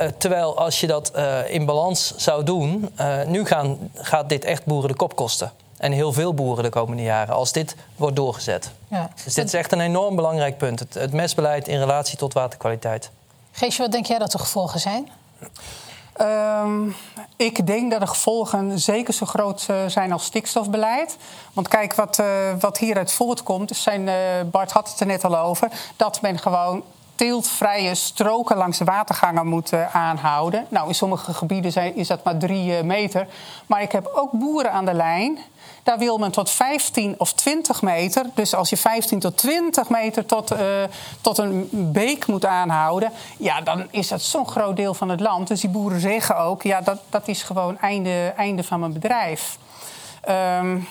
S3: Uh, terwijl als je dat uh, in balans zou doen, uh, nu gaan, gaat dit echt boeren de kop kosten. En heel veel boeren de komende jaren, als dit wordt doorgezet. Ja. Dus dit is echt een enorm belangrijk punt. Het, het mestbeleid in relatie tot waterkwaliteit.
S1: Geesje, wat denk jij dat de gevolgen zijn?
S2: Um, ik denk dat de gevolgen zeker zo groot uh, zijn als stikstofbeleid. Want kijk, wat, uh, wat hieruit voortkomt, zijn, uh, Bart had het er net al over, dat men gewoon teeltvrije stroken langs de watergangen moeten aanhouden. Nou, in sommige gebieden is dat maar drie meter. Maar ik heb ook boeren aan de lijn. Daar wil men tot 15 of 20 meter. Dus als je 15 tot 20 meter tot, uh, tot een beek moet aanhouden. Ja, dan is dat zo'n groot deel van het land. Dus die boeren zeggen ook: ja, dat, dat is gewoon einde, einde van mijn bedrijf. Um,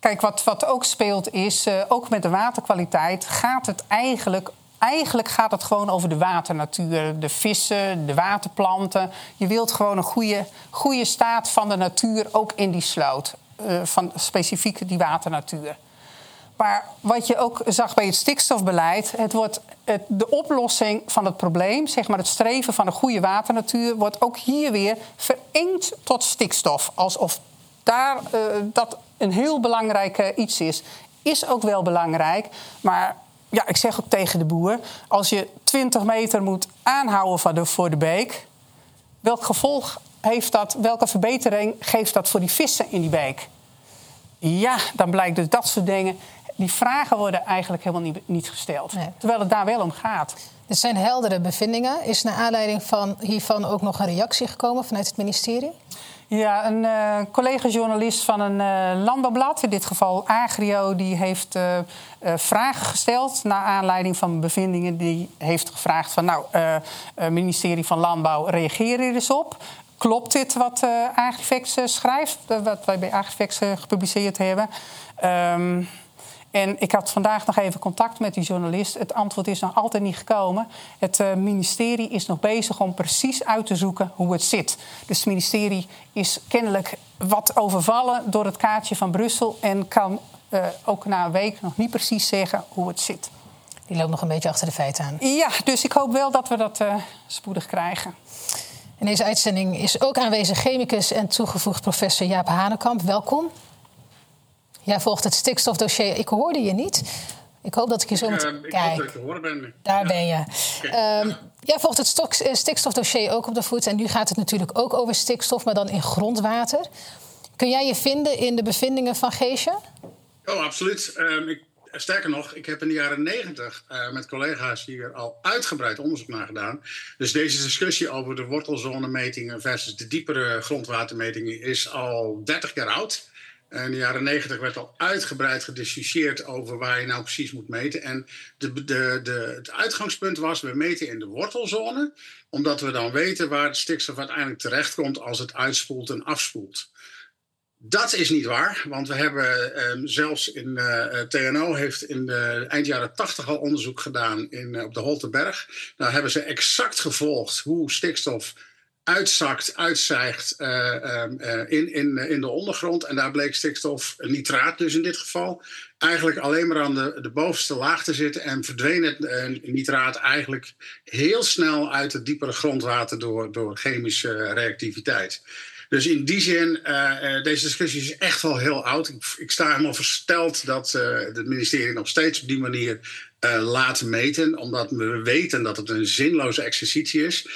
S2: Kijk, wat, wat ook speelt is, uh, ook met de waterkwaliteit gaat het eigenlijk eigenlijk gaat het gewoon over de waternatuur. De vissen, de waterplanten. Je wilt gewoon een goede, goede staat van de natuur, ook in die sloot. Uh, van specifiek die waternatuur. Maar wat je ook zag bij het stikstofbeleid, het wordt het, de oplossing van het probleem, zeg maar het streven van een goede waternatuur, wordt ook hier weer verengd tot stikstof. Alsof daar uh, dat een heel belangrijk iets is. Is ook wel belangrijk, maar ja, ik zeg ook tegen de boer: als je 20 meter moet aanhouden voor de, voor de beek, welk gevolg heeft dat? Welke verbetering geeft dat voor die vissen in die beek? Ja, dan blijkt dus dat soort dingen. Die vragen worden eigenlijk helemaal niet, niet gesteld. Nee. Terwijl het daar wel om gaat.
S1: Dit zijn heldere bevindingen. Is naar aanleiding van hiervan ook nog een reactie gekomen vanuit het ministerie?
S2: Ja, een uh, collega-journalist van een uh, landbouwblad, in dit geval Agrio, die heeft uh, vragen gesteld naar aanleiding van bevindingen. Die heeft gevraagd van, nou, ministerie van Landbouw, reageer er eens op. klopt dit wat uh, Agrifex schrijft, wat wij bij Agrifex gepubliceerd hebben? Ehm, en ik had vandaag nog even contact met die journalist. Het antwoord is nog altijd niet gekomen. Het uh, ministerie is nog bezig om precies uit te zoeken hoe het zit. Dus het ministerie is kennelijk wat overvallen door het kaartje van Brussel en kan uh, ook na een week nog niet precies zeggen hoe het zit.
S1: Die loopt nog een beetje achter de feiten aan.
S2: Ja, dus ik hoop wel dat we dat uh, spoedig krijgen.
S1: In deze uitzending is ook aanwezig chemicus en toegevoegd professor Jaap Hanekamp. Welkom. Jij volgt het stikstofdossier. Ik hoorde je niet. Ik hoop dat ik je zo
S7: moet... Uh, ik Kijk, hoop dat ik te horen ben.
S1: Daar ben je. Um, jij volgt het stok, eh, stikstofdossier ook op de voet. En nu gaat het natuurlijk ook over stikstof, maar dan in grondwater. Kun jij je vinden in de bevindingen van Geesje?
S7: Oh, absoluut. Um, ik, sterker nog, ik heb in de jaren negentig uh, met collega's hier al uitgebreid onderzoek naar gedaan. Dus deze discussie over de wortelzonemetingen versus de diepere grondwatermetingen is al 30 jaar oud. In de jaren negentig werd al uitgebreid gediscussieerd over waar je nou precies moet meten. En de, de, de, het uitgangspunt was, we meten in de wortelzone, omdat we dan weten waar stikstof uiteindelijk terechtkomt als het uitspoelt en afspoelt. Dat is niet waar, want we hebben eh, zelfs in uh, eh, TNO heeft in de eind jaren 80 al onderzoek gedaan in, uh, op de Holtenberg. Daar hebben ze exact gevolgd hoe stikstof uitzakt, uitzijgt uh, in, in, in de ondergrond. En daar bleek stikstof, nitraat dus in dit geval, eigenlijk alleen maar aan de, de bovenste laag te zitten. En verdween het nitraat eigenlijk heel snel uit het diepere grondwater door, door chemische reactiviteit. Dus in die zin, deze discussie is echt wel heel oud. Ik, ik sta helemaal versteld dat het ministerie nog steeds op die manier laat meten. Omdat we weten dat het een zinloze exercitie is.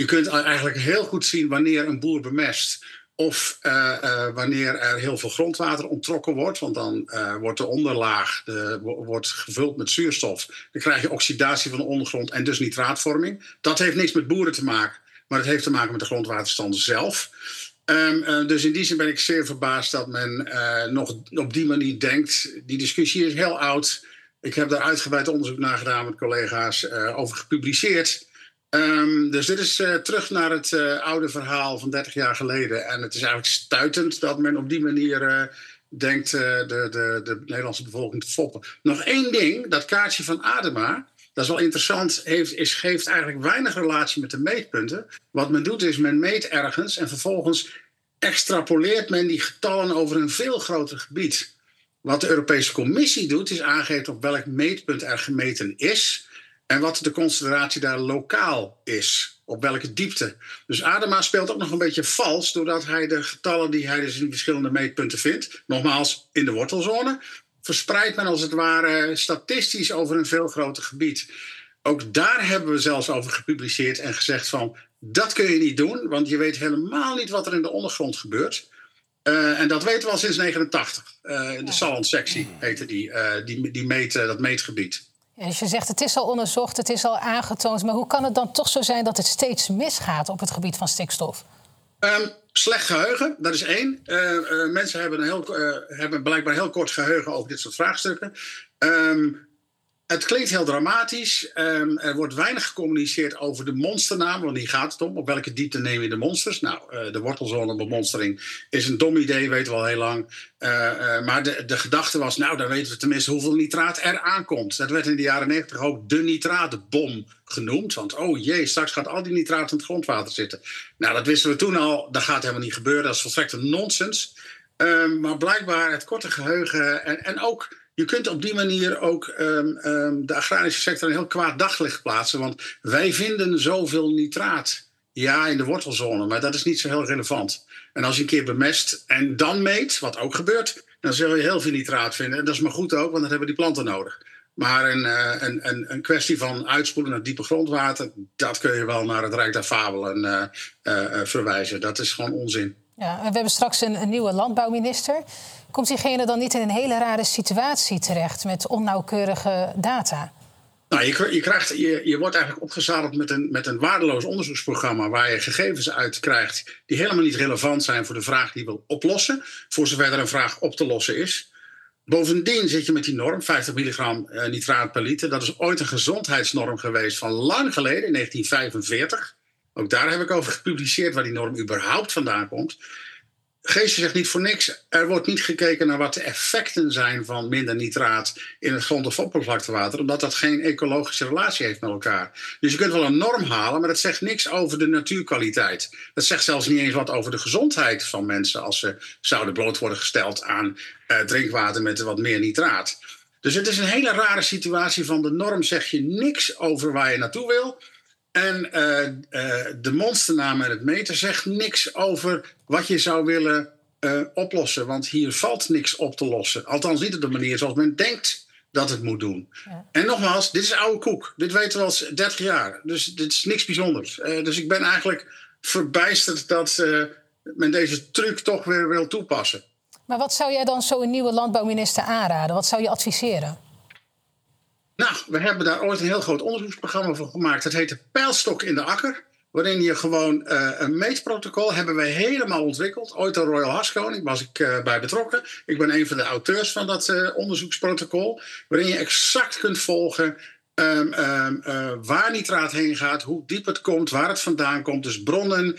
S7: Je kunt eigenlijk heel goed zien wanneer een boer bemest. Of uh, uh, wanneer er heel veel grondwater onttrokken wordt, want dan uh, wordt de onderlaag de, wordt gevuld met zuurstof. Dan krijg je oxidatie van de ondergrond en dus nitraatvorming. Dat heeft niks met boeren te maken, maar het heeft te maken met de grondwaterstanden zelf. Um, dus in die zin ben ik zeer verbaasd dat men nog op die manier denkt. Die discussie is heel oud. Ik heb daar uitgebreid onderzoek naar gedaan met collega's over gepubliceerd. Um, dus dit is uh, terug naar het uh, oude verhaal van 30 jaar geleden. En het is eigenlijk stuitend dat men op die manier uh, denkt de, de, de Nederlandse bevolking te foppen. Nog één ding, dat kaartje van Adema, dat is wel interessant, heeft, is, geeft eigenlijk weinig relatie met de meetpunten. Wat men doet is, men meet ergens en vervolgens extrapoleert men die getallen over een veel groter gebied. Wat de Europese Commissie doet, is aangeven op welk meetpunt er gemeten is en wat de concentratie daar lokaal is. Op welke diepte. Dus Adema speelt ook nog een beetje vals, doordat hij de getallen die hij dus in verschillende meetpunten vindt, nogmaals in de wortelzone, verspreidt men als het ware statistisch over een veel groter gebied. Ook daar hebben we zelfs over gepubliceerd en gezegd van dat kun je niet doen, want je weet helemaal niet wat er in de ondergrond gebeurt. Uh, en dat weten we al sinds 1989. Uh, de Salland-sectie heette die, uh, die, die meet, dat meetgebied.
S1: Als je zegt het is al onderzocht, het is al aangetoond, maar hoe kan het dan toch zo zijn dat het steeds misgaat op het gebied van stikstof?
S7: Um, slecht geheugen, dat is één. Uh, uh, mensen hebben, een heel, uh, hebben blijkbaar heel kort geheugen over dit soort vraagstukken. Um, het klinkt heel dramatisch. Um, er wordt weinig gecommuniceerd over de monsternaam, want die gaat het om. Op welke diepte neem je de monsters? Nou, uh, de wortelzonebemonstering is een dom idee, weten we al heel lang. Uh, uh, maar de, de gedachte was, nou, dan weten we tenminste hoeveel nitraat er aankomt. Dat werd in de jaren negentig ook de nitraatbom genoemd. Want, oh jee, straks gaat al die nitraat in het grondwater zitten. Nou, dat wisten we toen al. Dat gaat helemaal niet gebeuren. Dat is volstrekt een nonsens. Ehm, maar blijkbaar het korte geheugen en, en ook je kunt op die manier ook um, um, de agrarische sector een heel kwaad daglicht plaatsen. Want wij vinden zoveel nitraat. Ja, in de wortelzone, maar dat is niet zo heel relevant. En als je een keer bemest en dan meet, wat ook gebeurt, dan zul je heel veel nitraat vinden. En dat is maar goed ook, want dan hebben die planten nodig. Maar een, uh, een, een, een, kwestie van uitspoelen naar diepe grondwater, dat kun je wel naar het Rijk der Fabelen uh, uh, verwijzen. Dat is gewoon onzin.
S1: Ja, we hebben straks een nieuwe landbouwminister. Komt diegene dan niet in een hele rare situatie terecht met onnauwkeurige data?
S7: Nou, je, je, krijgt, je, je wordt eigenlijk opgezadeld met een, met een waardeloos onderzoeksprogramma waar je gegevens uit krijgt die helemaal niet relevant zijn voor de vraag die je wil oplossen, voor zover er een vraag op te lossen is. Bovendien zit je met die norm, 50 milligram uh, nitraat per liter. Dat is ooit een gezondheidsnorm geweest van lang geleden, in 1945 Ook daar heb ik over gepubliceerd waar die norm überhaupt vandaan komt. Geesje zegt niet voor niks. Er wordt niet gekeken naar wat de effecten zijn van minder nitraat in het grond- of oppervlaktewater, omdat dat geen ecologische relatie heeft met elkaar. Dus je kunt wel een norm halen, maar dat zegt niks over de natuurkwaliteit. Dat zegt zelfs niet eens wat over de gezondheid van mensen als ze zouden bloot worden gesteld aan uh, drinkwater met wat meer nitraat. Dus het is een hele rare situatie. Van de norm zeg je niks over waar je naartoe wil. En uh, uh, de monsternaam en het meter zegt niks over wat je zou willen uh, oplossen. Want hier valt niks op te lossen. Althans niet op de manier zoals men denkt dat het moet doen. Ja. En nogmaals, dit is oude koek. Dit weten we al 30 jaar. Dus dit is niks bijzonders. dus ik ben eigenlijk verbijsterd dat men deze truc toch weer wil toepassen.
S1: Maar wat zou jij dan zo'n nieuwe landbouwminister aanraden? Wat zou je adviseren?
S7: Nou, we hebben daar ooit een heel groot onderzoeksprogramma voor gemaakt. Dat heet de Pijlstok in de Akker. Waarin je gewoon uh, een meetprotocol hebben wij helemaal ontwikkeld. Ooit door Royal Haskoning was ik uh, bij betrokken. Ik ben een van de auteurs van dat uh, onderzoeksprotocol. Waarin je exact kunt volgen um, um, waar nitraat heen gaat, hoe diep het komt, waar het vandaan komt. Dus bronnen,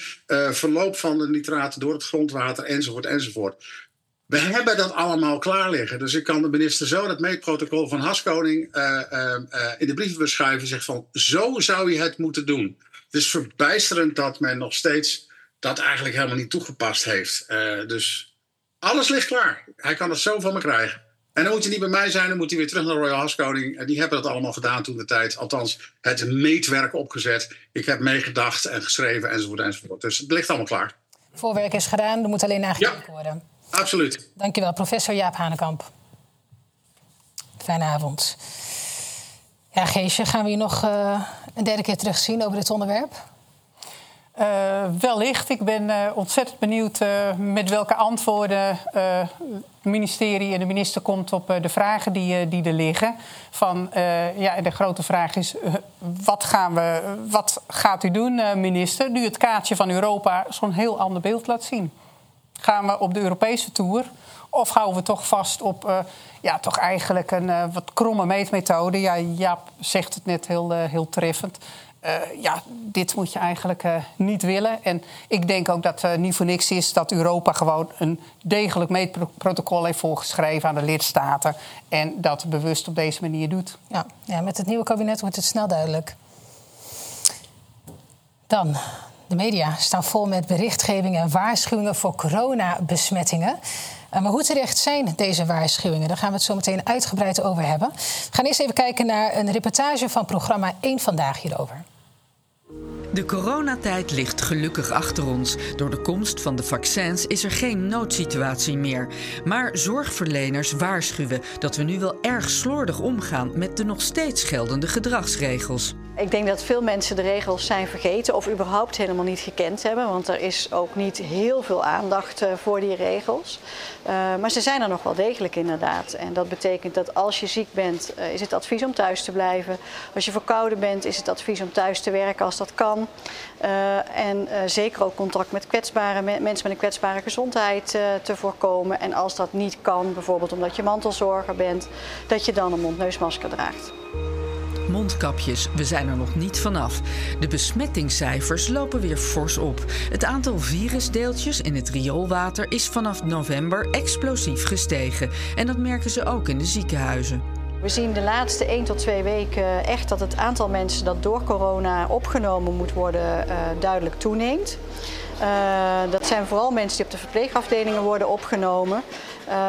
S7: verloop van de nitraat door het grondwater enzovoort enzovoort. We hebben dat allemaal klaar liggen. Dus ik kan de minister zo dat meetprotocol van Haskoning uh, uh, uh, in de brievenbus schuiven. Zegt van, zo zou je het moeten doen. Het is verbijsterend dat men nog steeds dat eigenlijk helemaal niet toegepast heeft. dus alles ligt klaar. Hij kan het zo van me krijgen. En dan moet hij niet bij mij zijn, dan moet hij weer terug naar Royal Haskoning. Die hebben dat allemaal gedaan toen de tijd. Althans, het meetwerk opgezet. Ik heb meegedacht en geschreven enzovoort enzovoort. Dus het ligt allemaal klaar.
S1: Voorwerk is gedaan, er moet alleen nagekeken
S7: ja.
S1: worden.
S7: Absoluut.
S1: Dankjewel, professor Jaap Hanekamp. Fijne avond. Ja, Geesje, gaan we je nog uh, een derde keer terugzien over dit onderwerp?
S2: Uh, wellicht. Ik ben uh, ontzettend benieuwd met welke antwoorden het ministerie en de minister komt op de vragen die, die er liggen. Van, ja, de grote vraag is: wat, gaan we, wat gaat u doen, minister? Nu het kaartje van Europa zo'n heel ander beeld laat zien. Gaan we op de Europese tour? Of houden we toch vast op uh, ja, toch eigenlijk een uh, wat kromme meetmethode? Ja, Jaap zegt het net heel, uh, heel treffend. ja, dit moet je eigenlijk niet willen. En ik denk ook dat het niet voor niks is dat Europa gewoon een degelijk meetprotocol heeft voorgeschreven aan de lidstaten. En dat bewust op deze manier doet.
S1: Ja, ja met het nieuwe kabinet wordt het snel duidelijk. Dan de media staan vol met berichtgeving en waarschuwingen voor coronabesmettingen. Maar hoe terecht zijn deze waarschuwingen? Daar gaan we het zo meteen uitgebreid over hebben. We gaan eerst even kijken naar een reportage van programma 1 Vandaag hierover.
S8: De coronatijd ligt gelukkig achter ons. Door de komst van de vaccins is er geen noodsituatie meer. Maar zorgverleners waarschuwen dat we nu wel erg slordig omgaan met de nog steeds geldende gedragsregels.
S9: Ik denk dat veel mensen de regels zijn vergeten of überhaupt helemaal niet gekend hebben. Want er is ook niet heel veel aandacht voor die regels. Uh, maar ze zijn er nog wel degelijk inderdaad. En dat betekent dat als je ziek bent, uh, is het advies om thuis te blijven. Als je verkouden bent, is het advies om thuis te werken als dat kan. Uh, en zeker ook contact met kwetsbare me mensen met een kwetsbare gezondheid te voorkomen. En als dat niet kan, bijvoorbeeld omdat je mantelzorger bent, dat je dan een mond-neusmasker draagt.
S8: Mondkapjes, we zijn er nog niet vanaf. De besmettingscijfers lopen weer fors op. Het aantal virusdeeltjes in het rioolwater is vanaf november explosief gestegen. En dat merken ze ook in de ziekenhuizen.
S9: We zien de laatste 1 tot 2 weken echt dat het aantal mensen dat door corona opgenomen moet worden uh, duidelijk toeneemt. Uh, dat zijn vooral mensen die op de verpleegafdelingen worden opgenomen.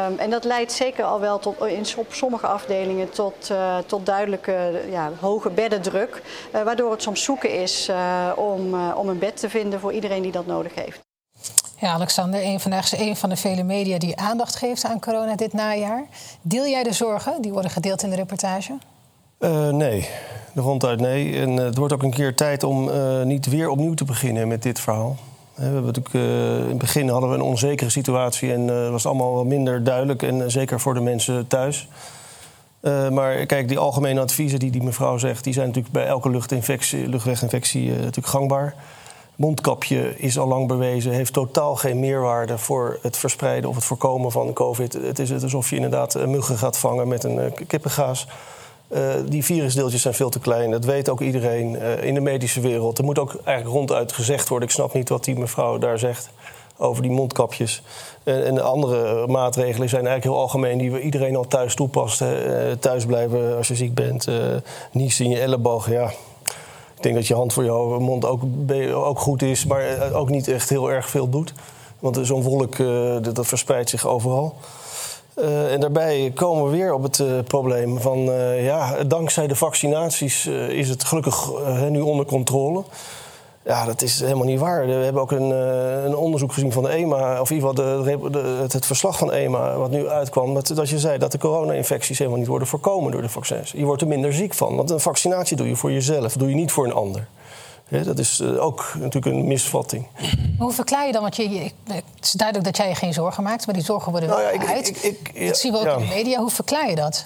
S9: Um, en dat leidt zeker al wel tot, in, op sommige afdelingen tot, uh, tot duidelijke ja, hoge beddendruk. Waardoor het soms zoeken is om, om een bed te vinden voor iedereen die dat nodig heeft.
S1: Ja, Alexander, een vandaag is een van de vele media die aandacht geeft aan corona dit najaar. Deel jij de zorgen? Die worden gedeeld in de reportage.
S4: nee, de ronduit nee. En het wordt ook een keer tijd om niet weer opnieuw te beginnen met dit verhaal. We hebben natuurlijk, in het begin hadden we een onzekere situatie en was allemaal wat minder duidelijk. En zeker voor de mensen thuis. maar kijk, die algemene adviezen die die mevrouw zegt, die zijn natuurlijk bij elke luchtinfectie, luchtweginfectie natuurlijk gangbaar. Mondkapje is al lang bewezen, heeft totaal geen meerwaarde voor het verspreiden of het voorkomen van COVID. Het is alsof je inderdaad muggen gaat vangen met een kippengaas. Uh, die virusdeeltjes zijn veel te klein. Dat weet ook iedereen in de medische wereld. Er moet ook eigenlijk ronduit gezegd worden. Ik snap niet wat die mevrouw daar zegt over die mondkapjes. En de andere maatregelen zijn eigenlijk heel algemeen... die iedereen al thuis toepast. thuis blijven als je ziek bent. niezen in je elleboog, ja... Ik denk dat je hand voor je mond ook, ook goed is... maar ook niet echt heel erg veel doet. Want zo'n wolk dat, dat verspreidt zich overal. En daarbij komen we weer op het probleem van... Ja, dankzij de vaccinaties is het gelukkig nu onder controle. Ja, dat is helemaal niet waar. We hebben ook een, een onderzoek gezien van de EMA... of in ieder geval de, de, het, het, verslag van EMA wat nu uitkwam... Dat, dat je zei dat de corona-infecties helemaal niet worden voorkomen door de vaccins. Je wordt er minder ziek van, want een vaccinatie doe je voor jezelf. doe je niet voor een ander dat is eh, ook natuurlijk een misvatting.
S1: hoe verklaar je dan? Want je, je, het is duidelijk dat jij je geen zorgen maakt, maar die zorgen worden wel nou ja, uit. Ik, ik, dat zien we ook in de media. Hoe verklaar je dat?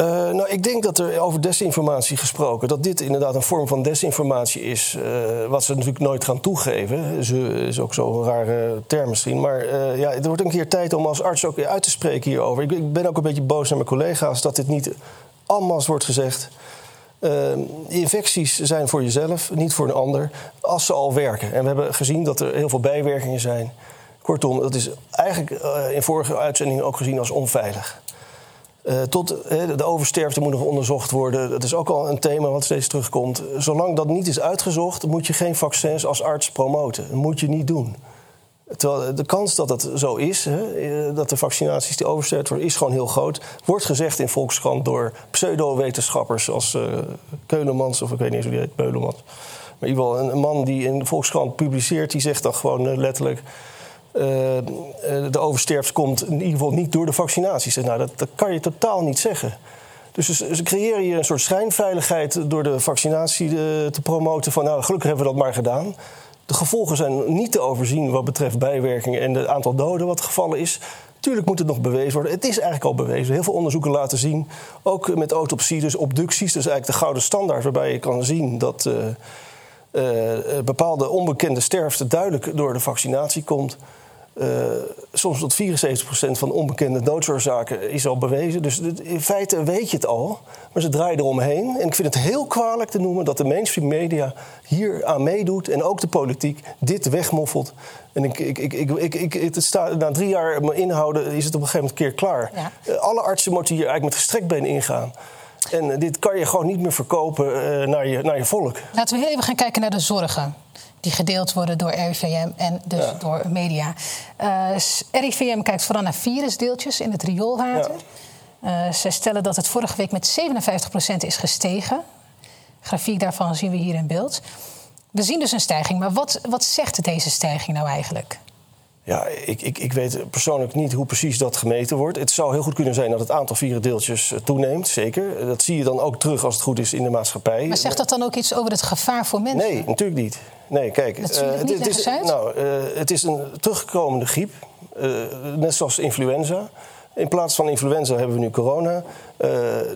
S4: Uh, nou, ik denk dat er over desinformatie gesproken, dat dit inderdaad een vorm van desinformatie is, uh, wat ze natuurlijk nooit gaan toegeven. Ze is ook zo'n rare term misschien. Maar uh, ja, het wordt een keer tijd om als arts ook uit te spreken hierover. Ik, ik ben ook een beetje boos naar mijn collega's dat dit niet allemaal wordt gezegd. Infecties zijn voor jezelf, niet voor een ander, als ze al werken. En we hebben gezien dat er heel veel bijwerkingen zijn. Kortom, dat is eigenlijk in vorige uitzendingen ook gezien als onveilig. Uh, tot de oversterfte moet nog onderzocht worden. Dat is ook al een thema wat steeds terugkomt. Zolang dat niet is uitgezocht, moet je geen vaccins als arts promoten. Dat moet je niet doen. Terwijl de kans dat dat zo is, eh, dat de vaccinaties die oversterft worden, is gewoon heel groot. Wordt gezegd in Volkskrant door pseudo-wetenschappers als uh, Keulemans, of ik weet niet hoe die heet, Peulemans. Maar in ieder geval een, man die in Volkskrant publiceert, die zegt dan gewoon letterlijk... Uh, de oversterft komt in ieder geval niet door de vaccinaties. Nou, dat, dat kan je totaal niet zeggen. Dus ze, creëren hier een soort schijnveiligheid door de vaccinatie te promoten. Van nou, gelukkig hebben we dat maar gedaan. De gevolgen zijn niet te overzien wat betreft bijwerkingen en het aantal doden wat gevallen is. Tuurlijk moet het nog bewezen worden. Het is eigenlijk al bewezen. Heel veel onderzoeken laten zien, ook met autopsie, dus obducties, dus eigenlijk de gouden standaard waarbij je kan zien dat bepaalde onbekende sterfte duidelijk door de vaccinatie komt. Uh, soms tot 74% van onbekende doodsoorzaken is al bewezen. Dus in feite weet je het al. Maar ze draaien eromheen. En ik vind het heel kwalijk te noemen dat de mainstream media hier aan meedoet. En ook de politiek dit wegmoffelt. En ik, ik, ik, ik, ik, het staat, na drie jaar me inhouden is het op een gegeven moment keer klaar. Ja. Uh, alle artsen moeten hier eigenlijk met gestrekt been ingaan. En dit kan je gewoon niet meer verkopen uh, naar, je, naar je volk.
S1: Laten we heel even gaan kijken naar de zorgen die gedeeld worden door RIVM en dus ja. door media. Uh, RIVM kijkt vooral naar virusdeeltjes in het rioolwater. Ja. Uh, ze stellen dat het vorige week met 57% is gestegen. Grafiek daarvan zien we hier in beeld. We zien dus een stijging, maar wat, wat zegt deze stijging nou eigenlijk?
S4: Ja, ik, ik, ik weet persoonlijk niet hoe precies dat gemeten wordt. Het zou heel goed kunnen zijn dat het aantal vierendeeltjes toeneemt, zeker. Dat zie je dan ook terug als het goed is in de maatschappij.
S1: Maar zegt dat dan ook iets over het gevaar voor mensen?
S4: Nee, natuurlijk niet. Nee, kijk,
S1: dat uh, het, het, is,
S4: nou, uh, het is een terugkomende griep, uh, net zoals influenza. In plaats van influenza hebben we nu corona.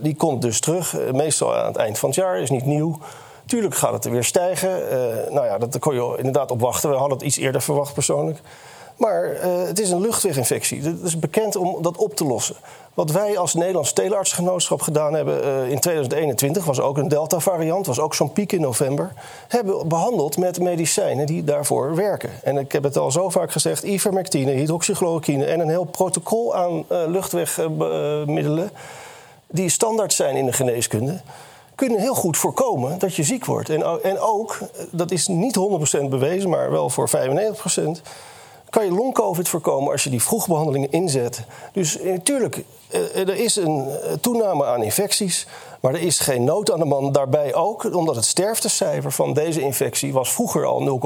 S4: die komt dus terug, meestal aan het eind van het jaar, is niet nieuw. Tuurlijk gaat het weer stijgen. nou ja, dat kon je inderdaad op wachten. We hadden het iets eerder verwacht persoonlijk. Maar uh, het is een luchtweginfectie. Het is bekend om dat op te lossen. Wat wij als Nederlands Teleartsgenootschap gedaan hebben uh, in 2021... was ook een Delta-variant, was ook zo'n piek in november... hebben behandeld met medicijnen die daarvoor werken. En ik heb het al zo vaak gezegd... ivermectine, hydroxychloroquine en een heel protocol aan uh, luchtwegmiddelen... die standaard zijn in de geneeskunde kunnen heel goed voorkomen dat je ziek wordt. En, en ook, dat is niet 100% bewezen, maar wel voor 95% kan je long-covid voorkomen als je die vroegbehandelingen inzet. Dus natuurlijk, eh, eh, er is een eh, toename aan infecties. Maar er is geen nood aan de man. Daarbij ook omdat het sterftecijfer van deze infectie was vroeger al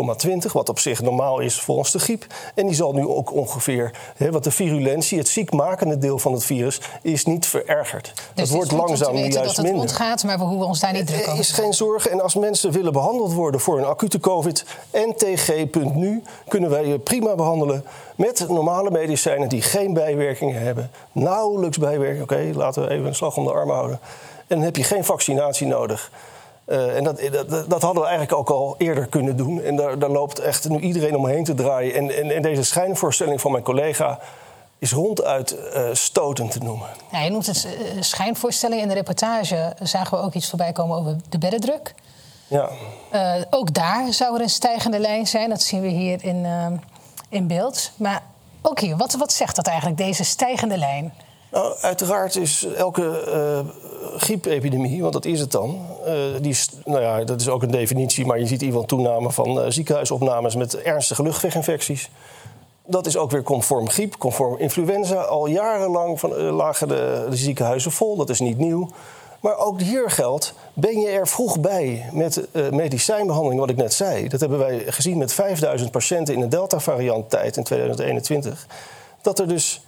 S4: 0,20, wat op zich normaal is volgens de griep. En die zal nu ook ongeveer, hè, want de virulentie, het ziekmakende deel van het virus, is niet verergerd.
S1: Dus
S4: het wordt langzaam nu juist
S1: dat het
S4: minder.
S1: Ontgaat, maar we hoeven ons daar niet druk over
S4: Er is geen zorg. En als mensen willen behandeld worden voor een acute COVID, ntg.nu kunnen wij je prima behandelen met normale medicijnen die geen bijwerkingen hebben. Nauwelijks bijwerkingen. Oké, laten we even een slag om de arm houden. En dan heb je geen vaccinatie nodig. Uh, en dat, dat, dat, hadden we eigenlijk ook al eerder kunnen doen. En daar, daar loopt echt nu iedereen omheen te draaien. En, en, en deze schijnvoorstelling van mijn collega is ronduit uh, stotend te noemen.
S1: Ja, je noemt het uh, schijnvoorstelling. In de reportage zagen we ook iets voorbij komen over de beddendruk.
S4: Ja.
S1: Ook daar zou er een stijgende lijn zijn. Dat zien we hier in, in beeld. Maar ook hier, wat, wat zegt dat eigenlijk, deze stijgende lijn?
S4: Nou, uiteraard is elke griepepidemie, want dat is het dan. die is, nou ja, dat is ook een definitie, maar je ziet geval toename van ziekenhuisopnames met ernstige luchtweginfecties dat is ook weer conform griep, conform influenza. Al jarenlang van, lagen de, ziekenhuizen vol, dat is niet nieuw. Maar ook hier geldt, ben je er vroeg bij met medicijnbehandeling, wat ik net zei. Dat hebben wij gezien met 5000 patiënten in de Delta-variant tijd in 2021. Dat er dus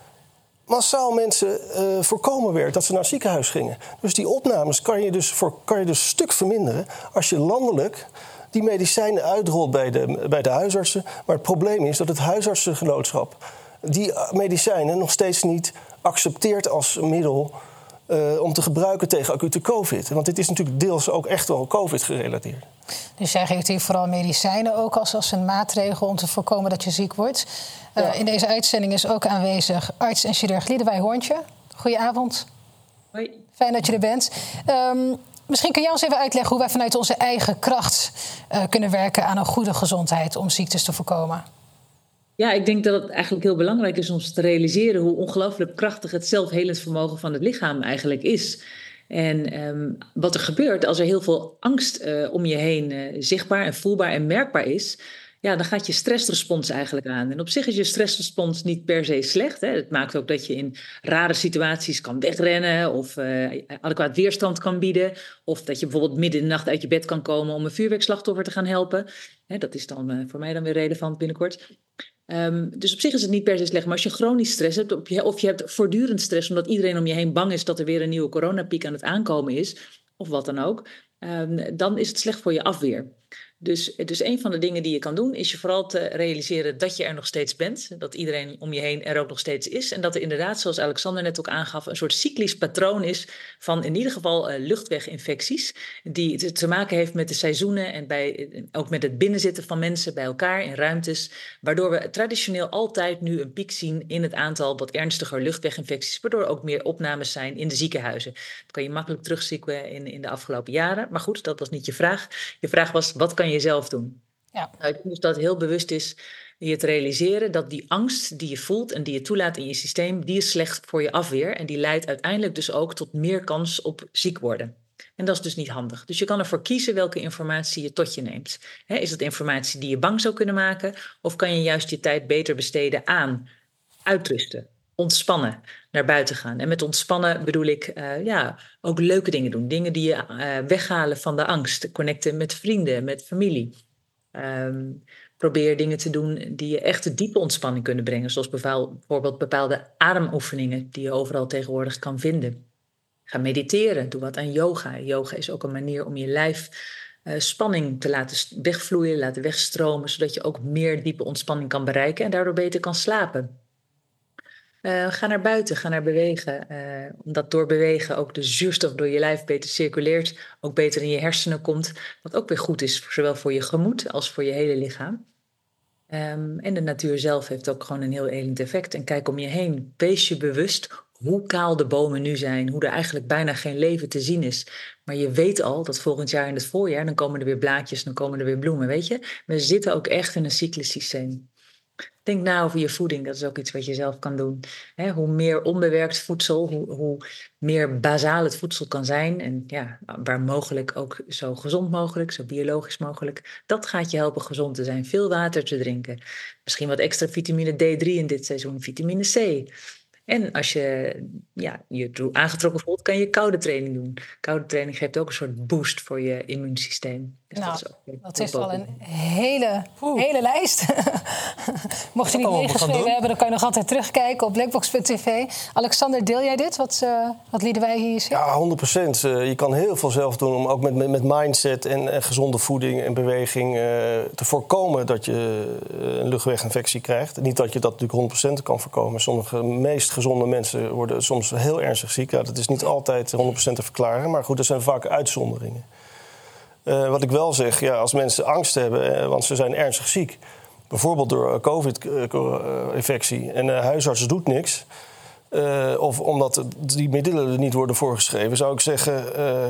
S4: massaal mensen uh, voorkomen werd dat ze naar het ziekenhuis gingen. Dus die opnames kan je dus, voor, kan je dus stuk verminderen als je landelijk die medicijnen uitrolt bij de, bij de huisartsen. Maar het probleem is dat het huisartsengenootschap die medicijnen nog steeds niet accepteert als middel uh, om te gebruiken tegen acute COVID. Want dit is natuurlijk deels ook echt wel COVID gerelateerd.
S1: Dus jij geeft hier vooral medicijnen ook als, als een maatregel om te voorkomen dat je ziek wordt. Uh, ja. In deze uitzending is ook aanwezig arts en chirurg Liedewij Hoorntje. Goedenavond.
S10: Hoi.
S1: Fijn dat je er bent. Um, Misschien kun jij ons even uitleggen hoe wij vanuit onze eigen kracht uh, kunnen werken aan een goede gezondheid om ziektes te voorkomen.
S10: Ja, ik denk dat het eigenlijk heel belangrijk is om te realiseren hoe ongelooflijk krachtig het zelfhelend vermogen van het lichaam eigenlijk is. En um, wat er gebeurt als er heel veel angst uh, om je heen uh, zichtbaar en voelbaar en merkbaar is, ja, dan gaat je stressrespons eigenlijk aan. En op zich is je stressrespons niet per se slecht. Het maakt ook dat je in rare situaties kan wegrennen of uh, adequaat weerstand kan bieden. Of dat je bijvoorbeeld midden in de nacht uit je bed kan komen om een vuurwerkslachtoffer te gaan helpen. Hè, dat is dan voor mij dan weer relevant binnenkort. Um, dus op zich is het niet per se slecht. Maar als je chronisch stress hebt, of je, hebt voortdurend stress omdat iedereen om je heen bang is dat er weer een nieuwe coronapiek aan het aankomen is, of wat dan ook, um, dan is het slecht voor je afweer. Dus, dus een van de dingen die je kan doen, is je vooral te realiseren dat je er nog steeds bent. Dat iedereen om je heen er ook nog steeds is. En dat er inderdaad, zoals Alexander net ook aangaf, een soort cyclisch patroon is van in ieder geval uh, luchtweginfecties. Die te maken heeft met de seizoenen en bij, ook met het binnenzitten van mensen bij elkaar in ruimtes. Waardoor we traditioneel altijd nu een piek zien in het aantal wat ernstiger luchtweginfecties. Waardoor ook meer opnames zijn in de ziekenhuizen. Dat kan je makkelijk terugzoeken in, in de afgelopen jaren. Maar goed, dat was niet je vraag. Je vraag was, wat kan je jezelf doen.
S1: Ja.
S10: Nou, ik denk dus dat heel bewust is je te realiseren dat die angst die je voelt en die je toelaat in je systeem, die is slecht voor je afweer. En die leidt uiteindelijk dus ook tot meer kans op ziek worden. En dat is dus niet handig. Dus je kan ervoor kiezen welke informatie je tot je neemt. is dat informatie die je bang zou kunnen maken? Of kan je juist je tijd beter besteden aan uitrusten, ontspannen, naar buiten gaan. En met ontspannen bedoel ik uh, ja, ook leuke dingen doen. Dingen die je uh, weghalen van de angst. Connecten met vrienden, met familie. Um, probeer dingen te doen die je echt diepe ontspanning kunnen brengen. Zoals bijvoorbeeld bepaalde ademoefeningen die je overal tegenwoordig kan vinden. Ga mediteren, doe wat aan yoga. Yoga is ook een manier om je lijf uh, spanning te laten wegvloeien, laten wegstromen, zodat je ook meer diepe ontspanning kan bereiken en daardoor beter kan slapen. Uh, ga naar buiten, ga naar bewegen. Uh, omdat door bewegen ook de zuurstof door je lijf beter circuleert, ook beter in je hersenen komt. Wat ook weer goed is, zowel voor je gemoed als voor je hele lichaam. Um, en de natuur zelf heeft ook gewoon een heel elend effect. En kijk om je heen. Wees je bewust hoe kaal de bomen nu zijn. Hoe er eigenlijk bijna geen leven te zien is. Maar je weet al dat volgend jaar in het voorjaar, dan komen er weer blaadjes, dan komen er weer bloemen, weet je. We zitten ook echt in een cyclisch systeem. Denk na over je voeding. Dat is ook iets wat je zelf kan doen. hoe meer onbewerkt voedsel, hoe, hoe, meer bazaal het voedsel kan zijn. En ja, waar mogelijk ook zo gezond mogelijk, zo biologisch mogelijk. Dat gaat je helpen gezond te zijn. Veel water te drinken. Misschien wat extra vitamine D3 in dit seizoen, vitamine C. En als je ja, je aangetrokken voelt, kan je koude training doen. Koude training geeft ook een soort boost voor je immuunsysteem.
S1: Dus nou, dat is, dat is wel een hele, hele lijst. Mocht je niet meegeschreven hebben, dan kan je nog altijd terugkijken op blackbox.tv. Alexander, deel jij dit, wat, uh, wat wij hier zien?
S4: Ja, 100 procent. Uh, je kan heel veel zelf doen om ook met, met, met mindset en, en, gezonde voeding en beweging... Uh, te voorkomen dat je een luchtweginfectie krijgt. Niet dat je dat natuurlijk 100 procent kan voorkomen. Sommige meest gezonde mensen worden soms heel ernstig ziek. Dat is niet altijd 100% te verklaren, maar goed, er zijn vaak uitzonderingen. Uh, wat ik wel zeg, ja, als mensen angst hebben, uh, want ze zijn ernstig ziek, bijvoorbeeld door COVID-infectie en de huisarts doet niks. Uh, of omdat die middelen er niet worden voorgeschreven, zou ik zeggen: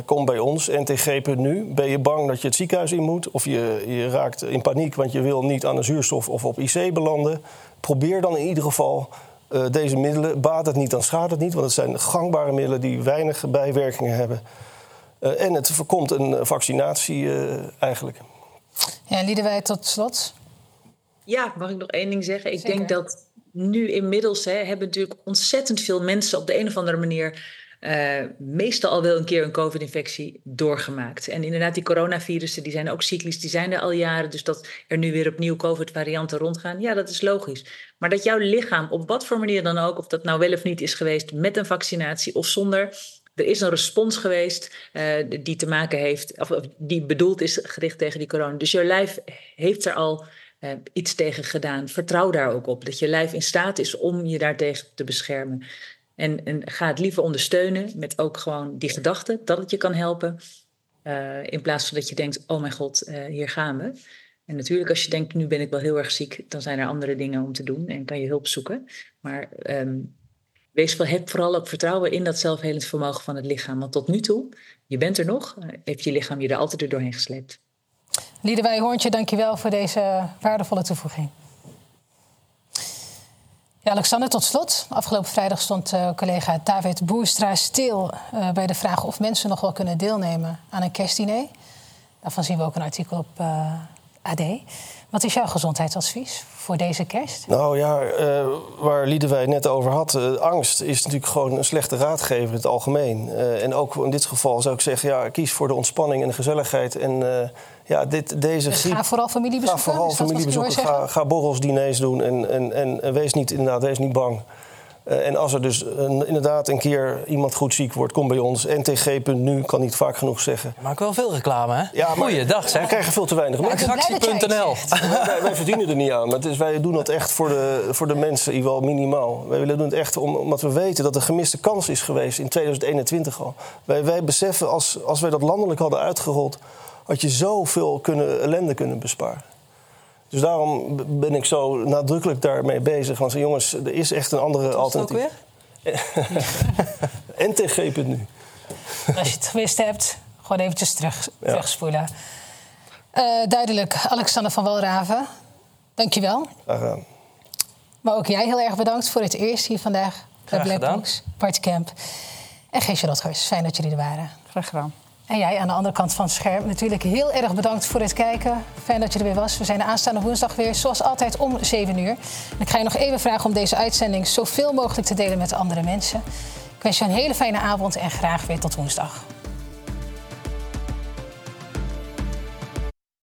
S4: kom bij ons, ntg.nu. Ben je bang dat je het ziekenhuis in moet? Of je, je raakt in paniek, want je wil niet aan een zuurstof of op IC belanden? Probeer dan in ieder geval uh, deze middelen. Baat het niet, dan schaadt het niet, want het zijn gangbare middelen die weinig bijwerkingen hebben. en het voorkomt een vaccinatie eigenlijk.
S1: Ja, Liedewij, tot slot.
S10: Ja, mag ik nog één ding zeggen? Ik denk dat nu inmiddels hè, hebben natuurlijk ontzettend veel mensen op de een of andere manier. Uh, meestal al wel een keer een COVID-infectie doorgemaakt. En inderdaad, die coronavirussen die zijn ook cyclisch, die zijn er al jaren. Dus dat er nu weer opnieuw COVID-varianten rondgaan, ja, dat is logisch. Maar dat jouw lichaam, op wat voor manier dan ook, of dat nou wel of niet is geweest met een vaccinatie of zonder, er is een respons geweest uh, die te maken heeft, of, die bedoeld is gericht tegen die corona. Dus jouw lijf heeft er al uh, iets tegen gedaan. Vertrouw daar ook op. Dat je lijf in staat is om je daartegen te beschermen. En, en ga het liever ondersteunen met ook gewoon die gedachte dat het je kan helpen. Uh, in plaats van dat je denkt, oh mijn god, uh, hier gaan we. En natuurlijk als je denkt, nu ben ik wel heel erg ziek, dan zijn er andere dingen om te doen en kan je hulp zoeken. Maar um, wees wel, heb vooral ook vertrouwen in dat zelfhelend vermogen van het lichaam. Want tot nu toe, je bent er nog, heeft je lichaam je er altijd doorheen gesleept.
S1: Liedewij Hoorntje, dankjewel voor deze waardevolle toevoeging. Ja, Alexander, tot slot. Afgelopen vrijdag stond uh, collega David Boerstra stil uh, bij de vraag of mensen nog wel kunnen deelnemen aan een kerstdiner. Daarvan zien we ook een artikel op uh, AD. Wat is jouw gezondheidsadvies voor deze kerst?
S4: Nou ja, uh, waar Liedewij net over had, angst is natuurlijk gewoon een slechte raadgever in het algemeen. En ook in dit geval zou ik zeggen, ja, kies voor de ontspanning en de gezelligheid. En ja, dit, deze
S1: dus griep, ga vooral familie bezoeken?
S4: Ga vooral familie bezoeken, ga, ga, borrels, diners doen en, en, en, en wees niet, inderdaad, wees niet bang. Uh, en als er dus een, inderdaad een keer iemand goed ziek wordt, kom bij ons. NTG.nu kan niet vaak genoeg zeggen.
S3: Je maakt wel veel reclame, hè?
S4: Ja, maar
S3: Goeiedag, zeg.
S4: We krijgen veel te weinig
S3: mensen. Attractie.nl.
S4: wij, wij, verdienen er niet aan. Maar is, wij doen dat echt voor de, voor de mensen, in wel minimaal. Wij willen doen het echt om, omdat we weten dat er gemiste kans is geweest in 2021 al. Wij, wij beseffen, als, als wij dat landelijk hadden uitgerold... had je zoveel kunnen, ellende kunnen besparen. Dus daarom ben ik zo nadrukkelijk daarmee bezig. Want jongens, er is echt een andere alternatief.
S3: Ook
S4: weer? NTG.nu.
S1: Als je het gewist hebt, gewoon eventjes terug, ja. terugspoelen. Uh, duidelijk, Alexander van Walraven, dankjewel.
S4: Graag gedaan.
S1: Maar ook jij heel erg bedankt voor het eerst hier vandaag bij Blackbox, Party Camp. En Geesje Rotgers, fijn dat jullie er waren.
S2: Graag gedaan.
S1: En jij aan de andere kant van het scherm natuurlijk heel erg bedankt voor het kijken. Fijn dat je er weer was. We zijn de aanstaande woensdag weer, zoals altijd, om 7 uur. En ik ga je nog even vragen om deze uitzending zoveel mogelijk te delen met andere mensen. Ik wens je een hele fijne avond en graag weer tot woensdag.